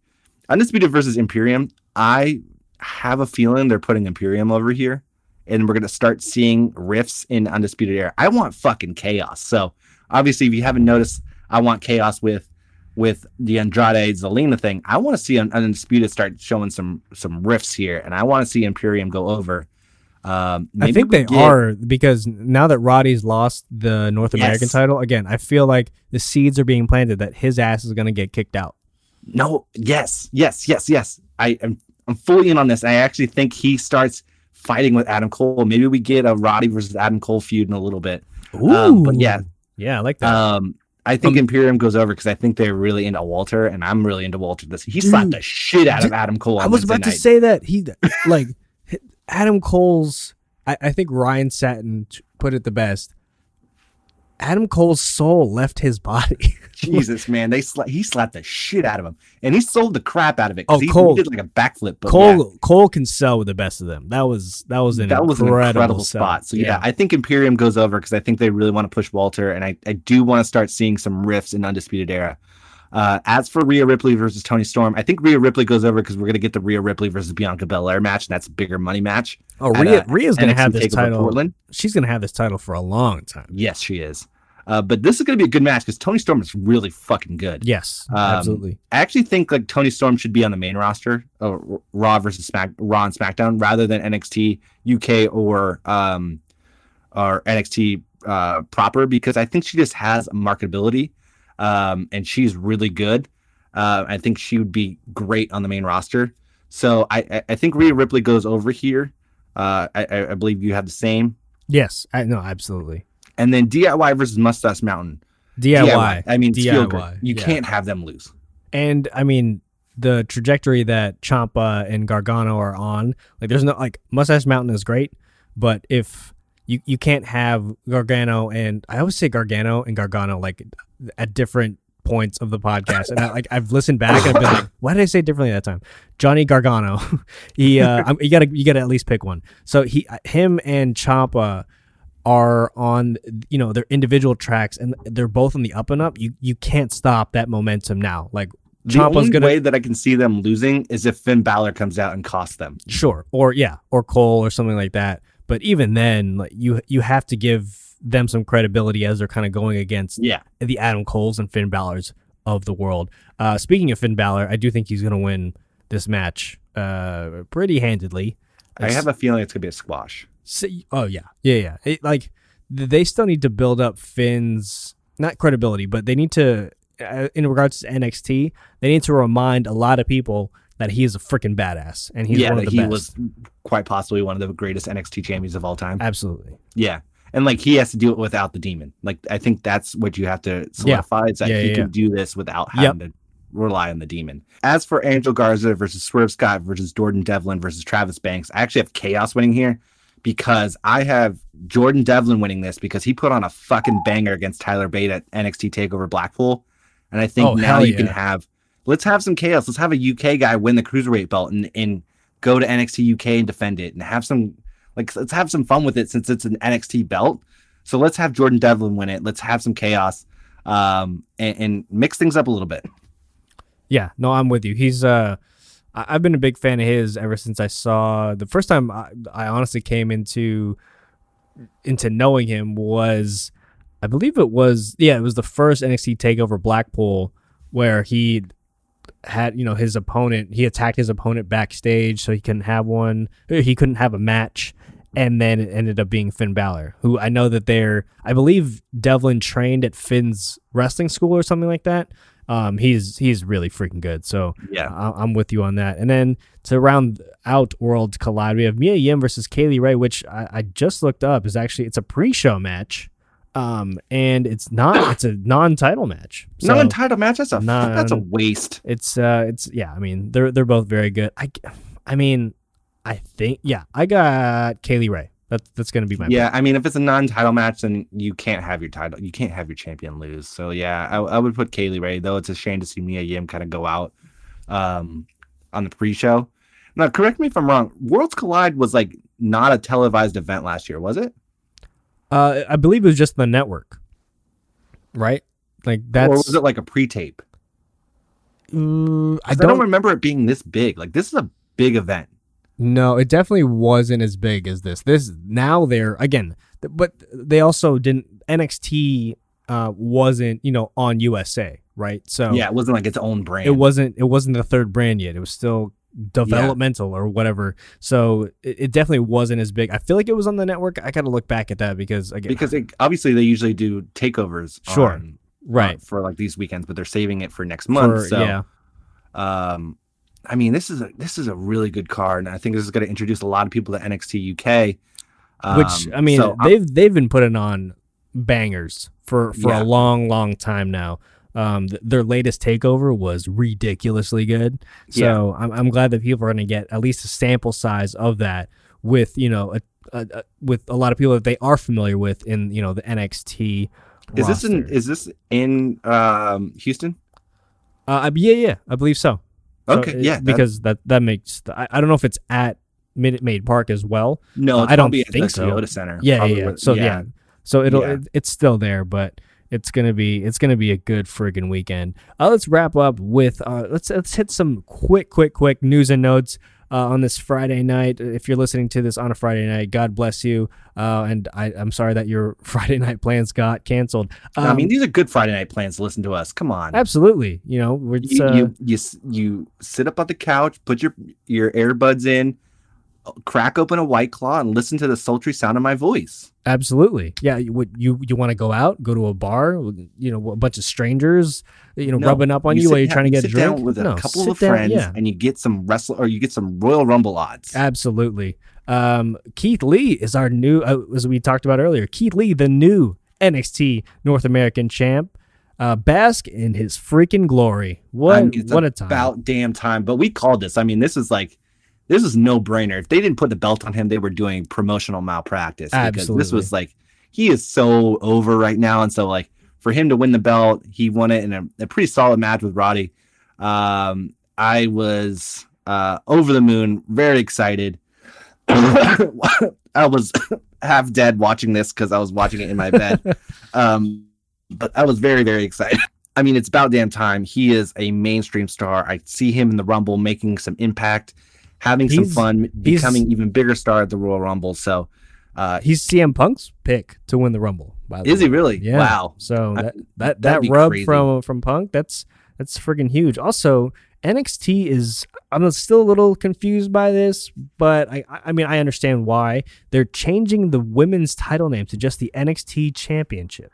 Undisputed versus Imperium. I have a feeling they're putting Imperium over here, and we're gonna start seeing rifts in Undisputed Era. I want fucking chaos. So obviously, if you haven't noticed, I want chaos with with the Andrade Zelina thing. I want to see Un- Undisputed start showing some some rifts here, and I want to see Imperium go over. Um, I think they get- are because now that Roddy's lost the North American Yes. title again, I feel like the seeds are being planted that his ass is going to get kicked out. No, yes, yes, yes, yes. I am I'm fully in on this. I actually think he starts fighting with Adam Cole. Maybe we get a Roddy versus Adam Cole feud in a little bit. Um, but yeah, yeah, I like that. um, I think Um, Imperium goes over because I think they're really into Walter, and I'm really into Walter. This he slapped the shit out of Adam Cole. I was Wednesday about to say that he like Adam Cole's. I, I think Ryan Satin put it the best. Adam Cole's soul left his body. Jesus, man, they sla- he slapped the shit out of him, and he sold the crap out of it. Oh, he, he Cole- did like a backflip. But Cole yeah. Cole can sell with the best of them. That was that was an that was an incredible, incredible sell. spot. So yeah. I think Imperium goes over because I think they really want to push Walter, and I, I do want to start seeing some riffs in Undisputed Era. Uh, as for Rhea Ripley versus Toni Storm, I think Rhea Ripley goes over because we're gonna get the Rhea Ripley versus Bianca Belair match, and that's a bigger money match. Oh, at, Rhea, uh, Rhea's gonna have this title. Portland. She's gonna have this title for a long time. Yes, she is. Uh, but this is gonna be a good match because Toni Storm is really fucking good. Yes, Um, absolutely. I actually think like Toni Storm should be on the main roster, uh, Raw versus Smack, Raw and SmackDown, rather than NXT UK or um or NXT uh, proper, because I think she just has marketability, um, and she's really good. Uh, I think she would be great on the main roster. So I I, think Rhea Ripley goes over here. Uh, I, I believe you have the same. Yes, I no, absolutely. And then DIY versus Mustache Mountain. DIY. I mean. DIY, You yeah. can't have them lose. And I mean, the trajectory that Ciampa and Gargano are on, like there's no like Mustache Mountain is great, but if you you can't have Gargano and I always say Gargano and Gargano like at different points of the podcast, and I, like I've listened back and I've been like, why did I say it differently that time? Johnny Gargano, he uh, I'm- you gotta you gotta at least pick one. So he him and Ciampa are on you know their individual tracks and they're both on the up and up. You you can't stop that momentum now. Like The Ciampa's only gonna way that I can see them losing is if Finn Balor comes out and costs them. sure. Or yeah. Or Cole or something like that but even then like you you have to give them some credibility as they're kind of going against Yeah. the Adam Coles and Finn Balor's of the world uh speaking of Finn Balor I do think he's gonna win this match uh pretty handedly I have a feeling it's gonna be a squash. Oh yeah, yeah, yeah. It, like they still need to build up Finn's not credibility, but they need to, uh, in regards to NXT, they need to remind a lot of people that he is a freaking badass and he's yeah, one of the he best. was quite possibly one of the greatest NXT champions of all time. Absolutely. Yeah. And like he has to do it without the demon. Like I think that's what you have to solidify is that Yeah, he yeah, can yeah. do this without Yep. having to rely on the demon. As for Angel Garza versus Swerve Scott versus Jordan Devlin versus Travis Banks, I actually have chaos winning here because I have Jordan Devlin winning this because he put on a fucking banger against Tyler Bate at NXT Takeover Blackpool. And I think Oh, now you can have let's have some chaos. Let's have a UK guy win the cruiserweight belt and, and go to NXT UK and defend it and have some like let's have some fun with it since it's an NXT belt. So let's have Jordan Devlin win it. Let's have some chaos um, and, and mix things up a little bit. Yeah, no, I'm with you. He's uh, I've been a big fan of his ever since I saw the first time I, I honestly came into into knowing him was I believe it was yeah, it was the first NXT takeover Blackpool where he had you know his opponent he attacked his opponent backstage so he couldn't have one he couldn't have a match. And then it ended up being Finn Balor who I know that they're I believe Devlin trained at Finn's wrestling school or something like that. Um he's he's really freaking good. So Yeah. I- I'm with you on that. And then to round out Worlds Collide we have Mia Yim versus Kay Lee Ray which I, I just looked up is actually it's a pre-show match um and it's not it's a non-title match So- Non-title match. That's a Non- that's a waste. it's uh it's yeah i mean they're they're both very good i i mean i think yeah i got kay lee ray that's that's gonna be my Yeah, I mean, if it's a non-title match, then you can't have your title. You can't have your champion lose. So yeah, I, I would put Kay Lee Ray. Though it's a shame to see Mia Yim kind of go out um, on the pre-show. Now, correct me if I'm wrong. Worlds Collide was like not a televised event last year, was it? Uh i believe it was just the network right like that's or was it like a pre-tape? Mm, i 'Cause don't, remember it being this big. Like this is a big event. no it definitely wasn't as big as this this now they're again but they also didn't nxt uh wasn't you know on usa right so Yeah, it wasn't like its own brand. it wasn't it wasn't the third brand yet it was still developmental or whatever so it, it definitely wasn't as big i feel like it was on the network i gotta look back at that because again because it, obviously they usually do takeovers. Sure. on- right uh, for like these weekends, but they're saving it for next month. for- so yeah um i mean this is a this is a really good card and i think this is going to introduce a lot of people to nxt uk um, which i mean so I'm- they've they've been putting on bangers for for Yeah. a long long time now um th- their latest takeover was ridiculously good so I'm, I'm glad that people are going to get at least a sample size of that with you know a, a, a, with a lot of people that they are familiar with in you know the nxt is this in is this in um houston Uh, yeah, yeah, I believe so. So okay it- yeah because that that makes the, I, I don't know if it's at Minute Maid Park as well. no uh, I don't think the so. Toyota center Yeah, yeah, yeah. So yeah, so it'll Yeah. It, it's still there, but it's gonna be it's gonna be a good friggin' weekend. Uh, let's wrap up with uh, let's let's hit some quick, quick, quick news and notes. Uh, on this Friday night, if you're listening to this on a Friday night, God bless you. Uh, and I, I'm sorry that your Friday night plans got canceled. i Um, mean these are good friday night plans listen to us come on absolutely. You know, we're you, uh, you you you sit up on the couch put your your earbuds in crack open a white claw and listen to the sultry sound of my voice Absolutely. Yeah. You would you you want to go out, go to a bar, you know, a bunch of strangers, you know, No, rubbing up on you, sit while you're down- trying to get a drink. with a couple of down, friends Yeah. and you get some wrestle or you get some Royal Rumble odds. Absolutely. Um, Keith Lee is our new, uh, as we talked about earlier. Keith Lee, the new NXT North American champ. Uh, bask in his freaking glory. What I mean, what a time! About damn time. But we called this. I mean, this is like this is no brainer. If they didn't put the belt on him, they were doing promotional malpractice. Because this was like he is so over right now. And so like for him to win the belt, he won it in a, a pretty solid match with Roddy. Um, I was uh over the moon, very excited. I was half dead watching this because I was watching it in my bed. um, but I was very, very excited. I mean, it's about damn time. He is a mainstream star. I see him in the Rumble making some impact, having some fun, becoming even bigger star at the Royal Rumble. So, uh, He's CM Punk's pick to win the Rumble. By the is way. he really? Yeah. Wow. So that that, that'd that rub crazy. from from Punk, that's that's freaking huge. Also, NXT is I'm still a little confused by this, but I I mean I understand why they're changing the women's title name to just the NXT Championship.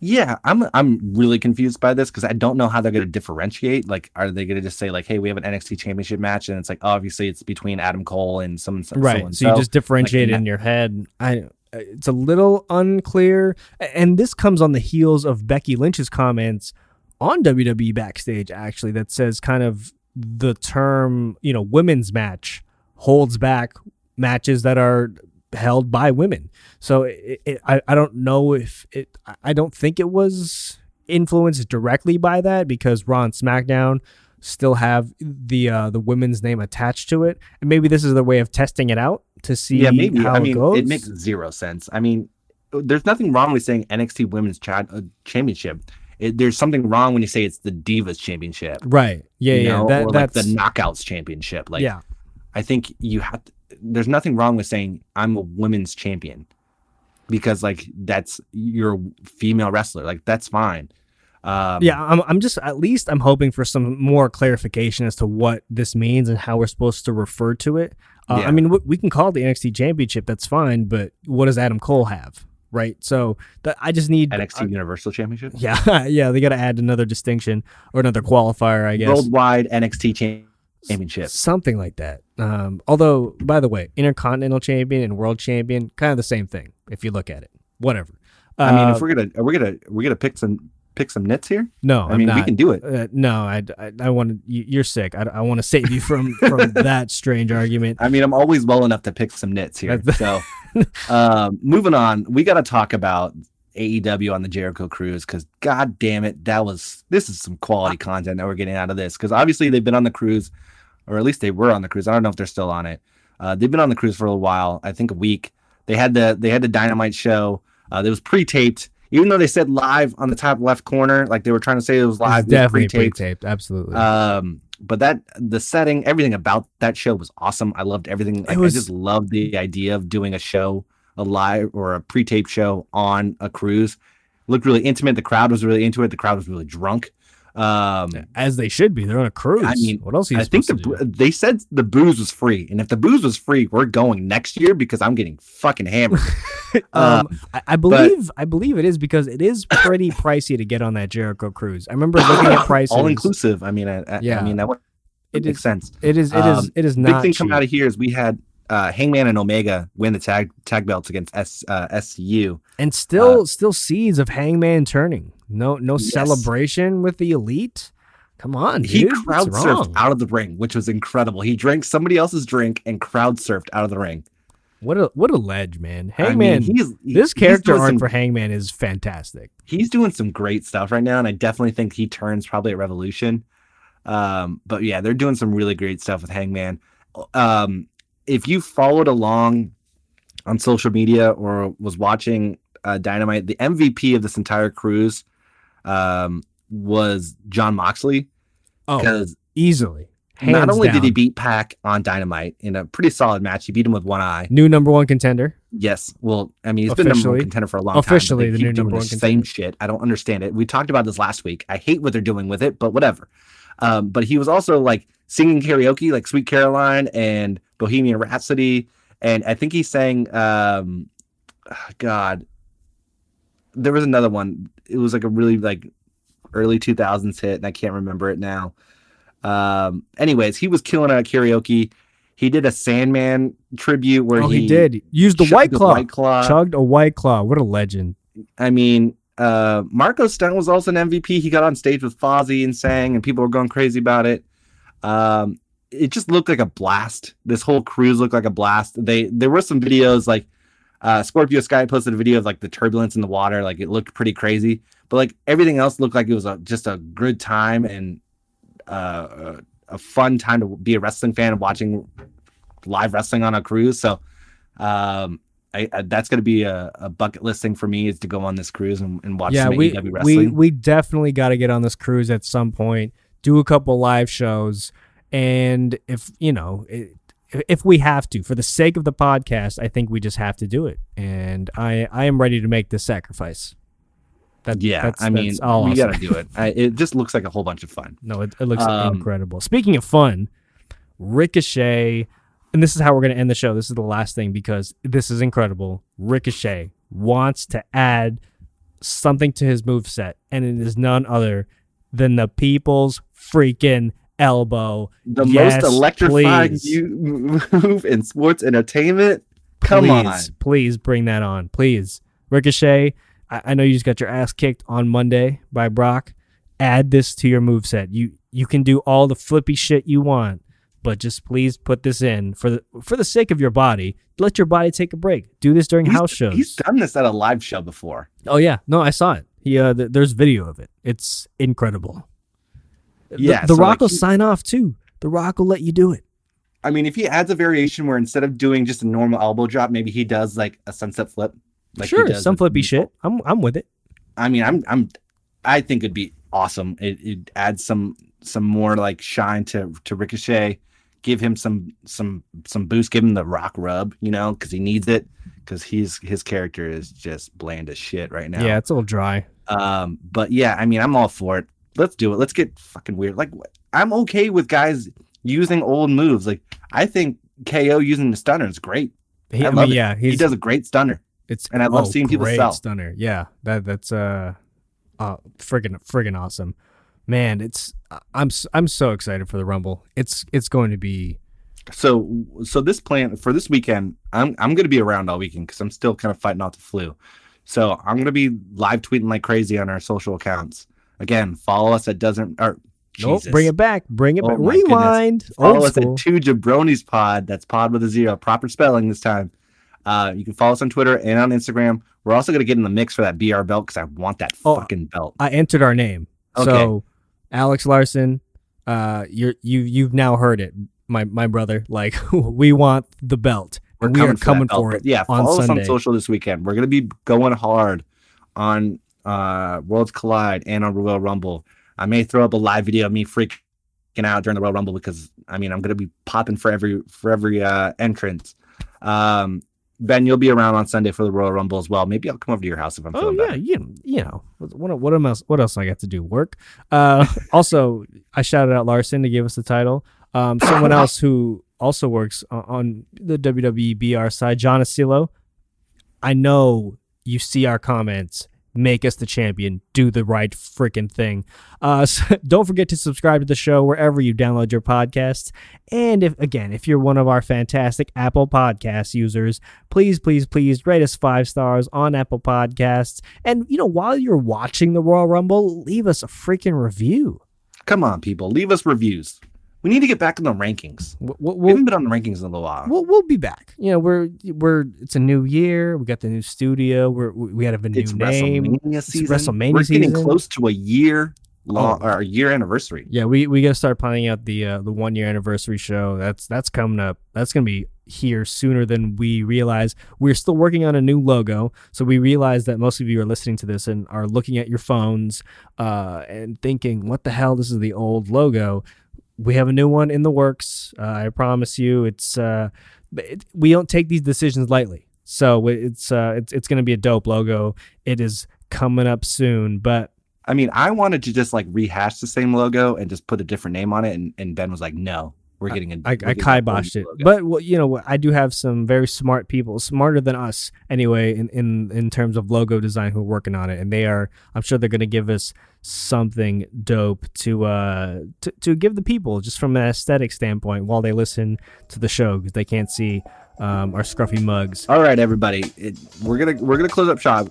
Yeah, I'm I'm really confused by this because I don't know how they're going to differentiate. Like, are they going to just say like, "Hey, we have an NXT Championship match," and it's like, obviously, it's between Adam Cole and some so right. so you just differentiate it that- in your head. I it's a little unclear, and this comes on the heels of Becky Lynch's comments on WWE backstage, actually, that says kind of the term you know women's match holds back matches that are held by women. So it, it, I I don't know if it I- don't think it was influenced directly by that because Raw and SmackDown still have the uh, the women's name attached to it, and maybe this is the way of testing it out to see yeah, maybe. how I mean, it goes. it makes zero sense. I mean, there's nothing wrong with saying NXT Women's cha- uh, Championship. It, there's something wrong when you say it's the Divas Championship. right. Yeah, yeah. know, that, or like that's the Knockouts Championship. Like, yeah. I think you have. To, there's nothing wrong with saying I'm a women's champion. because like that's your female wrestler. Like that's fine. Um, yeah, I'm, I'm just at least I'm hoping for some more clarification as to what this means and how we're supposed to refer to it. Uh, Yeah. I mean, w- we can call it the NXT Championship. That's fine, but what does Adam Cole have? Right. So that I just need NXT Universal Championship, Yeah, yeah, they got to add another distinction or another qualifier, I guess. worldwide NXT Cha- Championship. Something like that. Um, although, by the way, Intercontinental Champion and World Champion, kind of the same thing if you look at it. Whatever. I mean, Uh, if we're gonna, are we gonna, we're gonna pick some, pick some nits here. no, I I'm mean, not. we can do it. Uh, no, I, I, I want to. You're sick. I, I want to save you from from that strange argument. I mean, I'm always well enough to pick some nits here. So, um, moving on, we got to talk about AEW on the Jericho Cruise because, god damn it, that was this is some quality content that we're getting out of this. Because obviously they've been on the cruise, or at least they were on the cruise. I don't know if they're still on it. Uh, they've been on the cruise for a little while. I think a week. They had the they had the Dynamite show. Uh, that was pre-taped. Even though they said live on the top left corner, like they were trying to say it was live, it was definitely pre-taped. pre-taped. Absolutely. Um, but that the setting, everything about that show was awesome. I loved everything. Like, was- I just loved the idea of doing a show, a live or a pre-tape show on a cruise. Looked really intimate. The crowd was really into it. The crowd was really drunk. Um, As they should be. They're on a cruise. I mean, what else? I think the, they said the booze was free, and if the booze was free, we're going next year because I'm getting fucking hammered. uh, um, I, I believe I believe it is because it is pretty pricey to get on that Jericho cruise. I remember looking at prices. All inclusive. I mean, I, I, Yeah. I mean that would It makes is. sense. It is. It is. Um, It is big thing cheap. coming out of here is we had uh, Hangman and Omega win the tag tag belts against S, uh, SCU. and still, still seeds of Hangman turning. No, no Yes. celebration with the elite. Come on, he dude. crowd What's surfed wrong? out of the ring, which was incredible. He drank somebody else's drink and crowd surfed out of the ring. What a what a ledge, man. I mean, Hangman. he's this character arc some- for Hangman is fantastic. he's doing some great stuff right now, and I definitely think he turns probably at Revolution. Um, but yeah, they're doing some really great stuff with Hangman. Um, if you followed along on social media or was watching uh, Dynamite, the MVP of this entire cruise um, was Jon Moxley Oh, easily. not only did he beat Pac on Dynamite in a pretty solid match, he beat him with one eye. new number one contender. Yes. Well, I mean, he's been number one contender for a long time. but officially the new number one Same shit. I don't understand it. We talked about this last week. I hate what they're doing with it, but whatever. Um, but he was also like singing karaoke, like Sweet Caroline and Bohemian Rhapsody, and I think he sang, um, God, there was another one. It was like a really like early 2000s hit, and I can't remember it now. Um, anyways, he was killing it at karaoke. He did a Sandman tribute where Oh, he, he, did. Used the white claw. White Claw. Chugged a white claw. What a legend. I mean, uh, Marko Stunt was also an MVP. He got on stage with Fozzy and sang, and people were going crazy about it. Um, it just looked like a blast. This whole cruise looked like a blast. They there were some videos like uh, Scorpio Sky posted a video of like the turbulence in the water. Like it looked pretty crazy, but like everything else looked like it was a, just a good time and uh, a fun time to be a wrestling fan watching live wrestling on a cruise. So um, I, I, that's going to be a, a bucket list thing for me is to go on this cruise and, and watch yeah, we, we we definitely got to get on this cruise at some point. Do a couple live shows, and if you know, it, if we have to, for the sake of the podcast, I think we just have to do it. And I I am ready to make this sacrifice. That, yeah, that's, I mean, all we I'll got to do it. I, it just looks like a whole bunch of fun. No, it, it looks Um, incredible. Speaking of fun, Ricochet, and this is how we're going to end the show. This is the last thing because this is incredible. Ricochet wants to add something to his move set, and it is none other than the people's freaking elbow. The Yes, most electrifying you- move in sports entertainment. Come please, on. Please bring that on. Please. Ricochet, I, I know you just got your ass kicked on Monday by Brock. Add this to your move set. You you can do all the flippy shit you want, but just please put this in for the for the sake of your body. Let your body take a break. Do this during He's- house shows. He's done this at a live show before. oh yeah, no, I saw it. He uh, th- there's video of it. It's incredible. The- Yeah, the, so, Rock like, will he- sign off too. The Rock will let you do it. I mean, if he adds a variation where instead of doing just a normal elbow drop, maybe he does like a sunset flip. Like sure, some flippy Diesel. shit. I'm I'm with it. I mean, I'm I'm I think it'd be awesome. It it adds some some more like shine to to Ricochet give him some some some boost, give him the rock rub, you know, because he needs it. Because he's his character is just bland as shit right now. Yeah, it's a little dry. Um, but yeah, I mean, I'm all for it. Let's do it. Let's get fucking weird. Like, I'm okay with guys using old moves. Like, I think KO using the stunner is great. He, I I love mean, it. yeah, he does a great stunner. it's and I love oh, seeing people sell. Stunner, yeah, that that's uh, uh, friggin' friggin' awesome, man. It's I'm s- I'm so excited for the Rumble. It's it's going to be So, so this plan for this weekend, I'm I'm gonna be around all weekend because I'm still kind of fighting off the flu. So I'm gonna be live tweeting like crazy on our social accounts. Again, follow us at doesn't or nope. Bring it back, bring it Oh back. goodness. Rewind, Follow old us school. at Two Jabronis Pod. That's Pod with a zero, proper spelling this time. Uh, you can follow us on Twitter and on Instagram. We're also gonna get in the mix for that BR belt because I want that Oh, fucking belt. I entered our name. Okay. So, Alex Larson, uh, you're you you've now heard it, my my brother. Like we want the belt. We're we are that coming for it. Yeah, on follow us Sunday. on social this weekend. We're gonna be going hard on uh Worlds Collide and on Royal Rumble. I may throw up a live video of me freaking out during the Royal Rumble because I mean I'm gonna be popping for every for every uh entrance. Um Ben, you'll be around on Sunday for the Royal Rumble as well. Maybe I'll come over to your house if I'm Oh feeling yeah, you you know what what else what else I got to do work. Uh, also I shouted out Larson to give us the title. Um, someone else who also works on, on the WWE BR side, John Asilo. I know you see our comments. Make us the champion. Do the right freaking thing. Uh, so don't forget to subscribe to the show wherever you download your podcasts. And if again, if you're one of our fantastic Apple Podcast users, please, please, please rate us five stars on Apple Podcasts. And you know, while you're watching the Royal Rumble, leave us a freaking review. Come on, people, leave us reviews. We need to get back in the rankings. We'll, We haven't been on the rankings in a little while. we'll, we'll be back. You know, we're we're it's a new year. We got the new studio. We're we have a new it's name. WrestleMania season. WrestleMania We're getting season. close to a year long, Oh. or a year anniversary. Yeah, we we gotta start planning out the uh, the one year anniversary show. That's that's coming up. That's gonna be here sooner than we realize. We're still working on a new logo, so we realize that most of you are listening to this and are looking at your phones uh, and thinking, "What the hell? This is the old logo." We have a new one in the works. Uh, I promise you, it's uh, it, we don't take these decisions lightly. So it's uh, it's it's gonna be a dope logo. It is coming up soon, but I mean, I wanted to just like rehash the same logo and just put a different name on it, and, and Ben was like, "No, we're getting a." I, I kiboshed it, logo." but well, you know, I do have some very smart people, smarter than us anyway, in in in terms of logo design, who are working on it, and they are. I'm sure they're going to give us something dope to uh to, to give the people just from an aesthetic standpoint while they listen to the show because they can't see um, our scruffy mugs. All right, everybody, it, we're gonna we're gonna close up shop.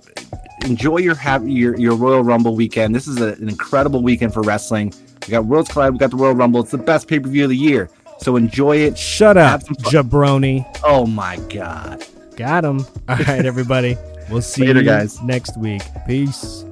Enjoy your happy your, your Royal Rumble weekend. This is a, an incredible weekend for wrestling. We got Worlds Collide, we got the Royal Rumble. It's the best pay per view of the year. So enjoy it. Shut up, Have some fun. jabroni. Oh my god. Got him. All right, everybody. We'll see Later, you guys. next week. Peace.